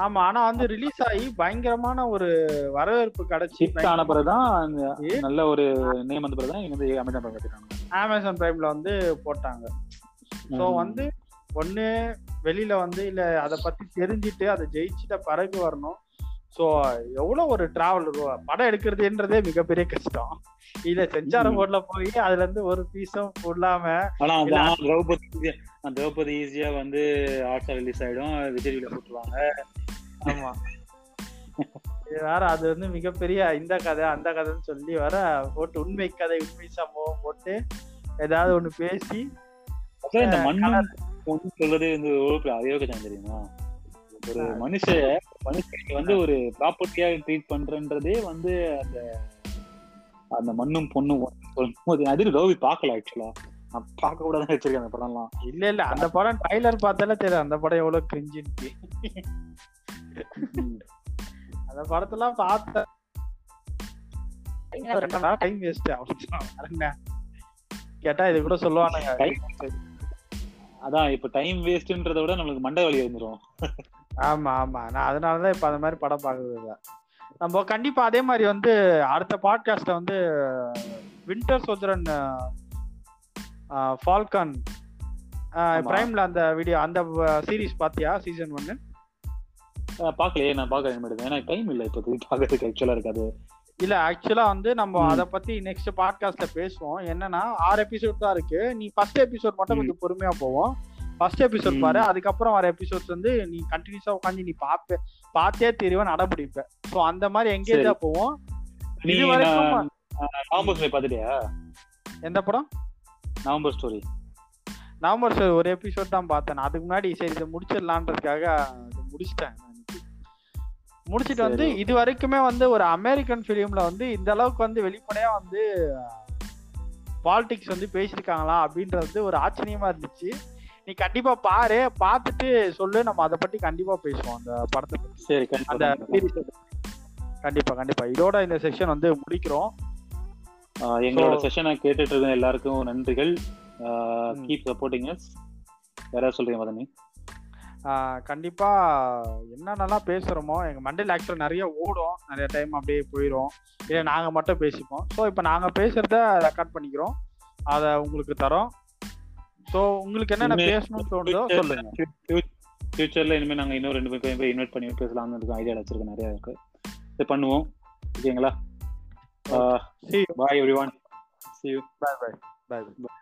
ஆமா ஆனா வந்து ரிலீஸ் ஆகி பயங்கரமான ஒரு வரவேற்பு கிடைச்சி. ஆன பிறகுதான் நல்ல ஒரு நேம் வந்த பிறகுதான் வந்து அமேசான் பிரைம் அமேசான் பிரைம்ல வந்து போட்டாங்க. ஸோ வந்து ஒண்ணு வெளியில வந்து இல்ல அத பத்தி தெரிஞ்சுட்டு அதை ஜெயிச்சிட்ட பிறகு வரணும். ஸோ எவ்வளவு ஒரு டிராவல் படம் எடுக்கிறதுன்றதே மிகப்பெரிய கஷ்டம். இல்ல செஞ்சார ம். போர்ட்ல போய் அதுல இருந்து ஒரு பீஸும் இல்லாம ஆனா திரௌபதி திரௌபதி ஈஸியா வந்து ஹாட்ஸ்டார் ரிலீஸ் ஆயிடும். விஜய் டிவில போட்டுருவாங்க ஆமா. இது வேற அது வந்து மிகப்பெரிய இந்த கதை அந்த கதைன்னு சொல்லி வர போட்டு உண்மை கதை உண்மை சம்பவம் போட்டு ஏதாவது ஒண்ணு பேசி இந்த சொல்றது வந்து எவ்வளவு அயோக்கியம் தெரியுமா? ஒரு மனுஷ மனுஷனுக்கு வந்து ஒரு ப்ராப்பர்ட்டியா ட்ரீட் பண்றன்றதே வந்து அந்த அந்த மண்ணும் பொண்ணும் சொல்லும்போது ரவி பார்க்கல ஆக்சுவலா நான் பார்க்க கூடாதுன்னு வச்சிருக்கேன் அந்த படம்லாம். இல்ல இல்ல. அந்த படம் ட்ரைலர் பார்த்தாலே தெரியும் அந்த படம் எவ்வளவு கிரிஞ்சின்னு அந்த படத்தெல்லாம் பார்த்த டைம் வேஸ்ட் என்ன? கேட்டா இது கூட சொல்லுவானுங்க. அதான் இப்ப டைம் வேஸ்ட்ன்றத விட நம்மளுக்கு மண்டை வலி வந்துரும். ஆமா ஆமா. நான் அதனாலதான் இப்ப அந்த மாதிரி படம் பார்க்கறது இல்ல. நம்ம கண்டிப்பா அதே மாதிரி வந்து அடுத்த பாட்காஸ்ட்ல வந்து வின்டர் சோதரன் ஃபால்கான். பிரைம்ல அந்த வீடியோ அந்த சீரிஸ் பாத்தியா? சீசன் ஒன்னு? அஹ் பார்க்கலையே. நான் வேண்டியது ஏன்னா டைம் இல்ல. இப்போ பார்க்கறதுக்கு ஆக்சுவலா இருக்காது. இல்ல ஆக்சுவலா வந்து நம்ம. அத பத்தி நெக்ஸ்ட் பாட்காஸ்ட்ல பேசுவோம். என்னன்னா ஆறு எபிசோட் தான் இருக்கு. நீ ஃபர்ஸ்ட் எபிசோட் மட்டும். கொஞ்சம் பொறுமையா போவோம். First episode. பாரு. அதுக்கப்புறம் வர எபிசோட்ஸ் வந்து நீ கண்டினியூஸா உட்காந்து நீ பாப்ப பார்த்தே தெரியும் நடப்பிடிப்ப சோ அந்த மாதிரி எங்கேஜா போவோம். நீ இது வரைக்கும் நவம்பர் ஸ்டோரி பார்த்துட்டியா? எந்த படம்? நவம்பர் ஸ்டோரி நவம்பர் சார் ஒரு எபிசோட் தான் பார்த்தேன். அதுக்கு முன்னாடி சரி இதை முடிச்சிடலான்றதுக்காக முடிச்சிட்டேன். முடிச்சிட்டு வந்து. இது வரைக்குமே வந்து ஒரு அமெரிக்கன் ஃபிலிம்ல வந்து இந்த அளவுக்கு வந்து வெளிப்படையா வந்து பாலிடிக்ஸ் வந்து பேசியிருக்காங்களா அப்படின்றது வந்து ஒரு ஆச்சரியமா இருந்துச்சு. நீ கண்டிப்பா பாரு பார்த்துட்டு சொல்லு நம்ம அதை பத்தி கண்டிப்பா பேசுவோம் அந்த படத்தை சரி அந்த கண்டிப்பா. கண்டிப்பா இதோட இந்த செக்ஷன் வந்து முடிக்கிறோம். எங்களோட செஷனை கேட்டுட்டு இருக்க எல்லாருக்கும் நன்றிகள். கீப் சப்போர்ட்டிங் எஸ் யாராவது சொல்றீங்க மதனி? கண்டிப்பா என்னென்னலாம் பேசுறோமோ எங்க மண்டையில் ஆக்சுவலாக நிறைய ஓடும். நிறைய டைம் அப்படியே போயிடும் இல்லை நாங்க மட்டும் பேசிப்போம். ஸோ இப்போ நாங்க பேசுறத ரெக்கார்ட் பண்ணிக்கிறோம். அதை உங்களுக்கு தரோம். ஸோ உங்களுக்கு என்னென்ன பேசணும்னு தோணுதோ சொல்லுங்க. ஃபியூச்சர்ல இனிமே நாங்க இன்னும் ரெண்டு பேர் போய் இன்வைட் பண்ணி பேசலாம்னு இருக்கோம். ஐடியா வச்சிருக்கோம் நிறைய இருக்கு இது பண்ணுவோம். ஓகேங்களா. Bye every one see you Bye. Bye. Bye. Bye.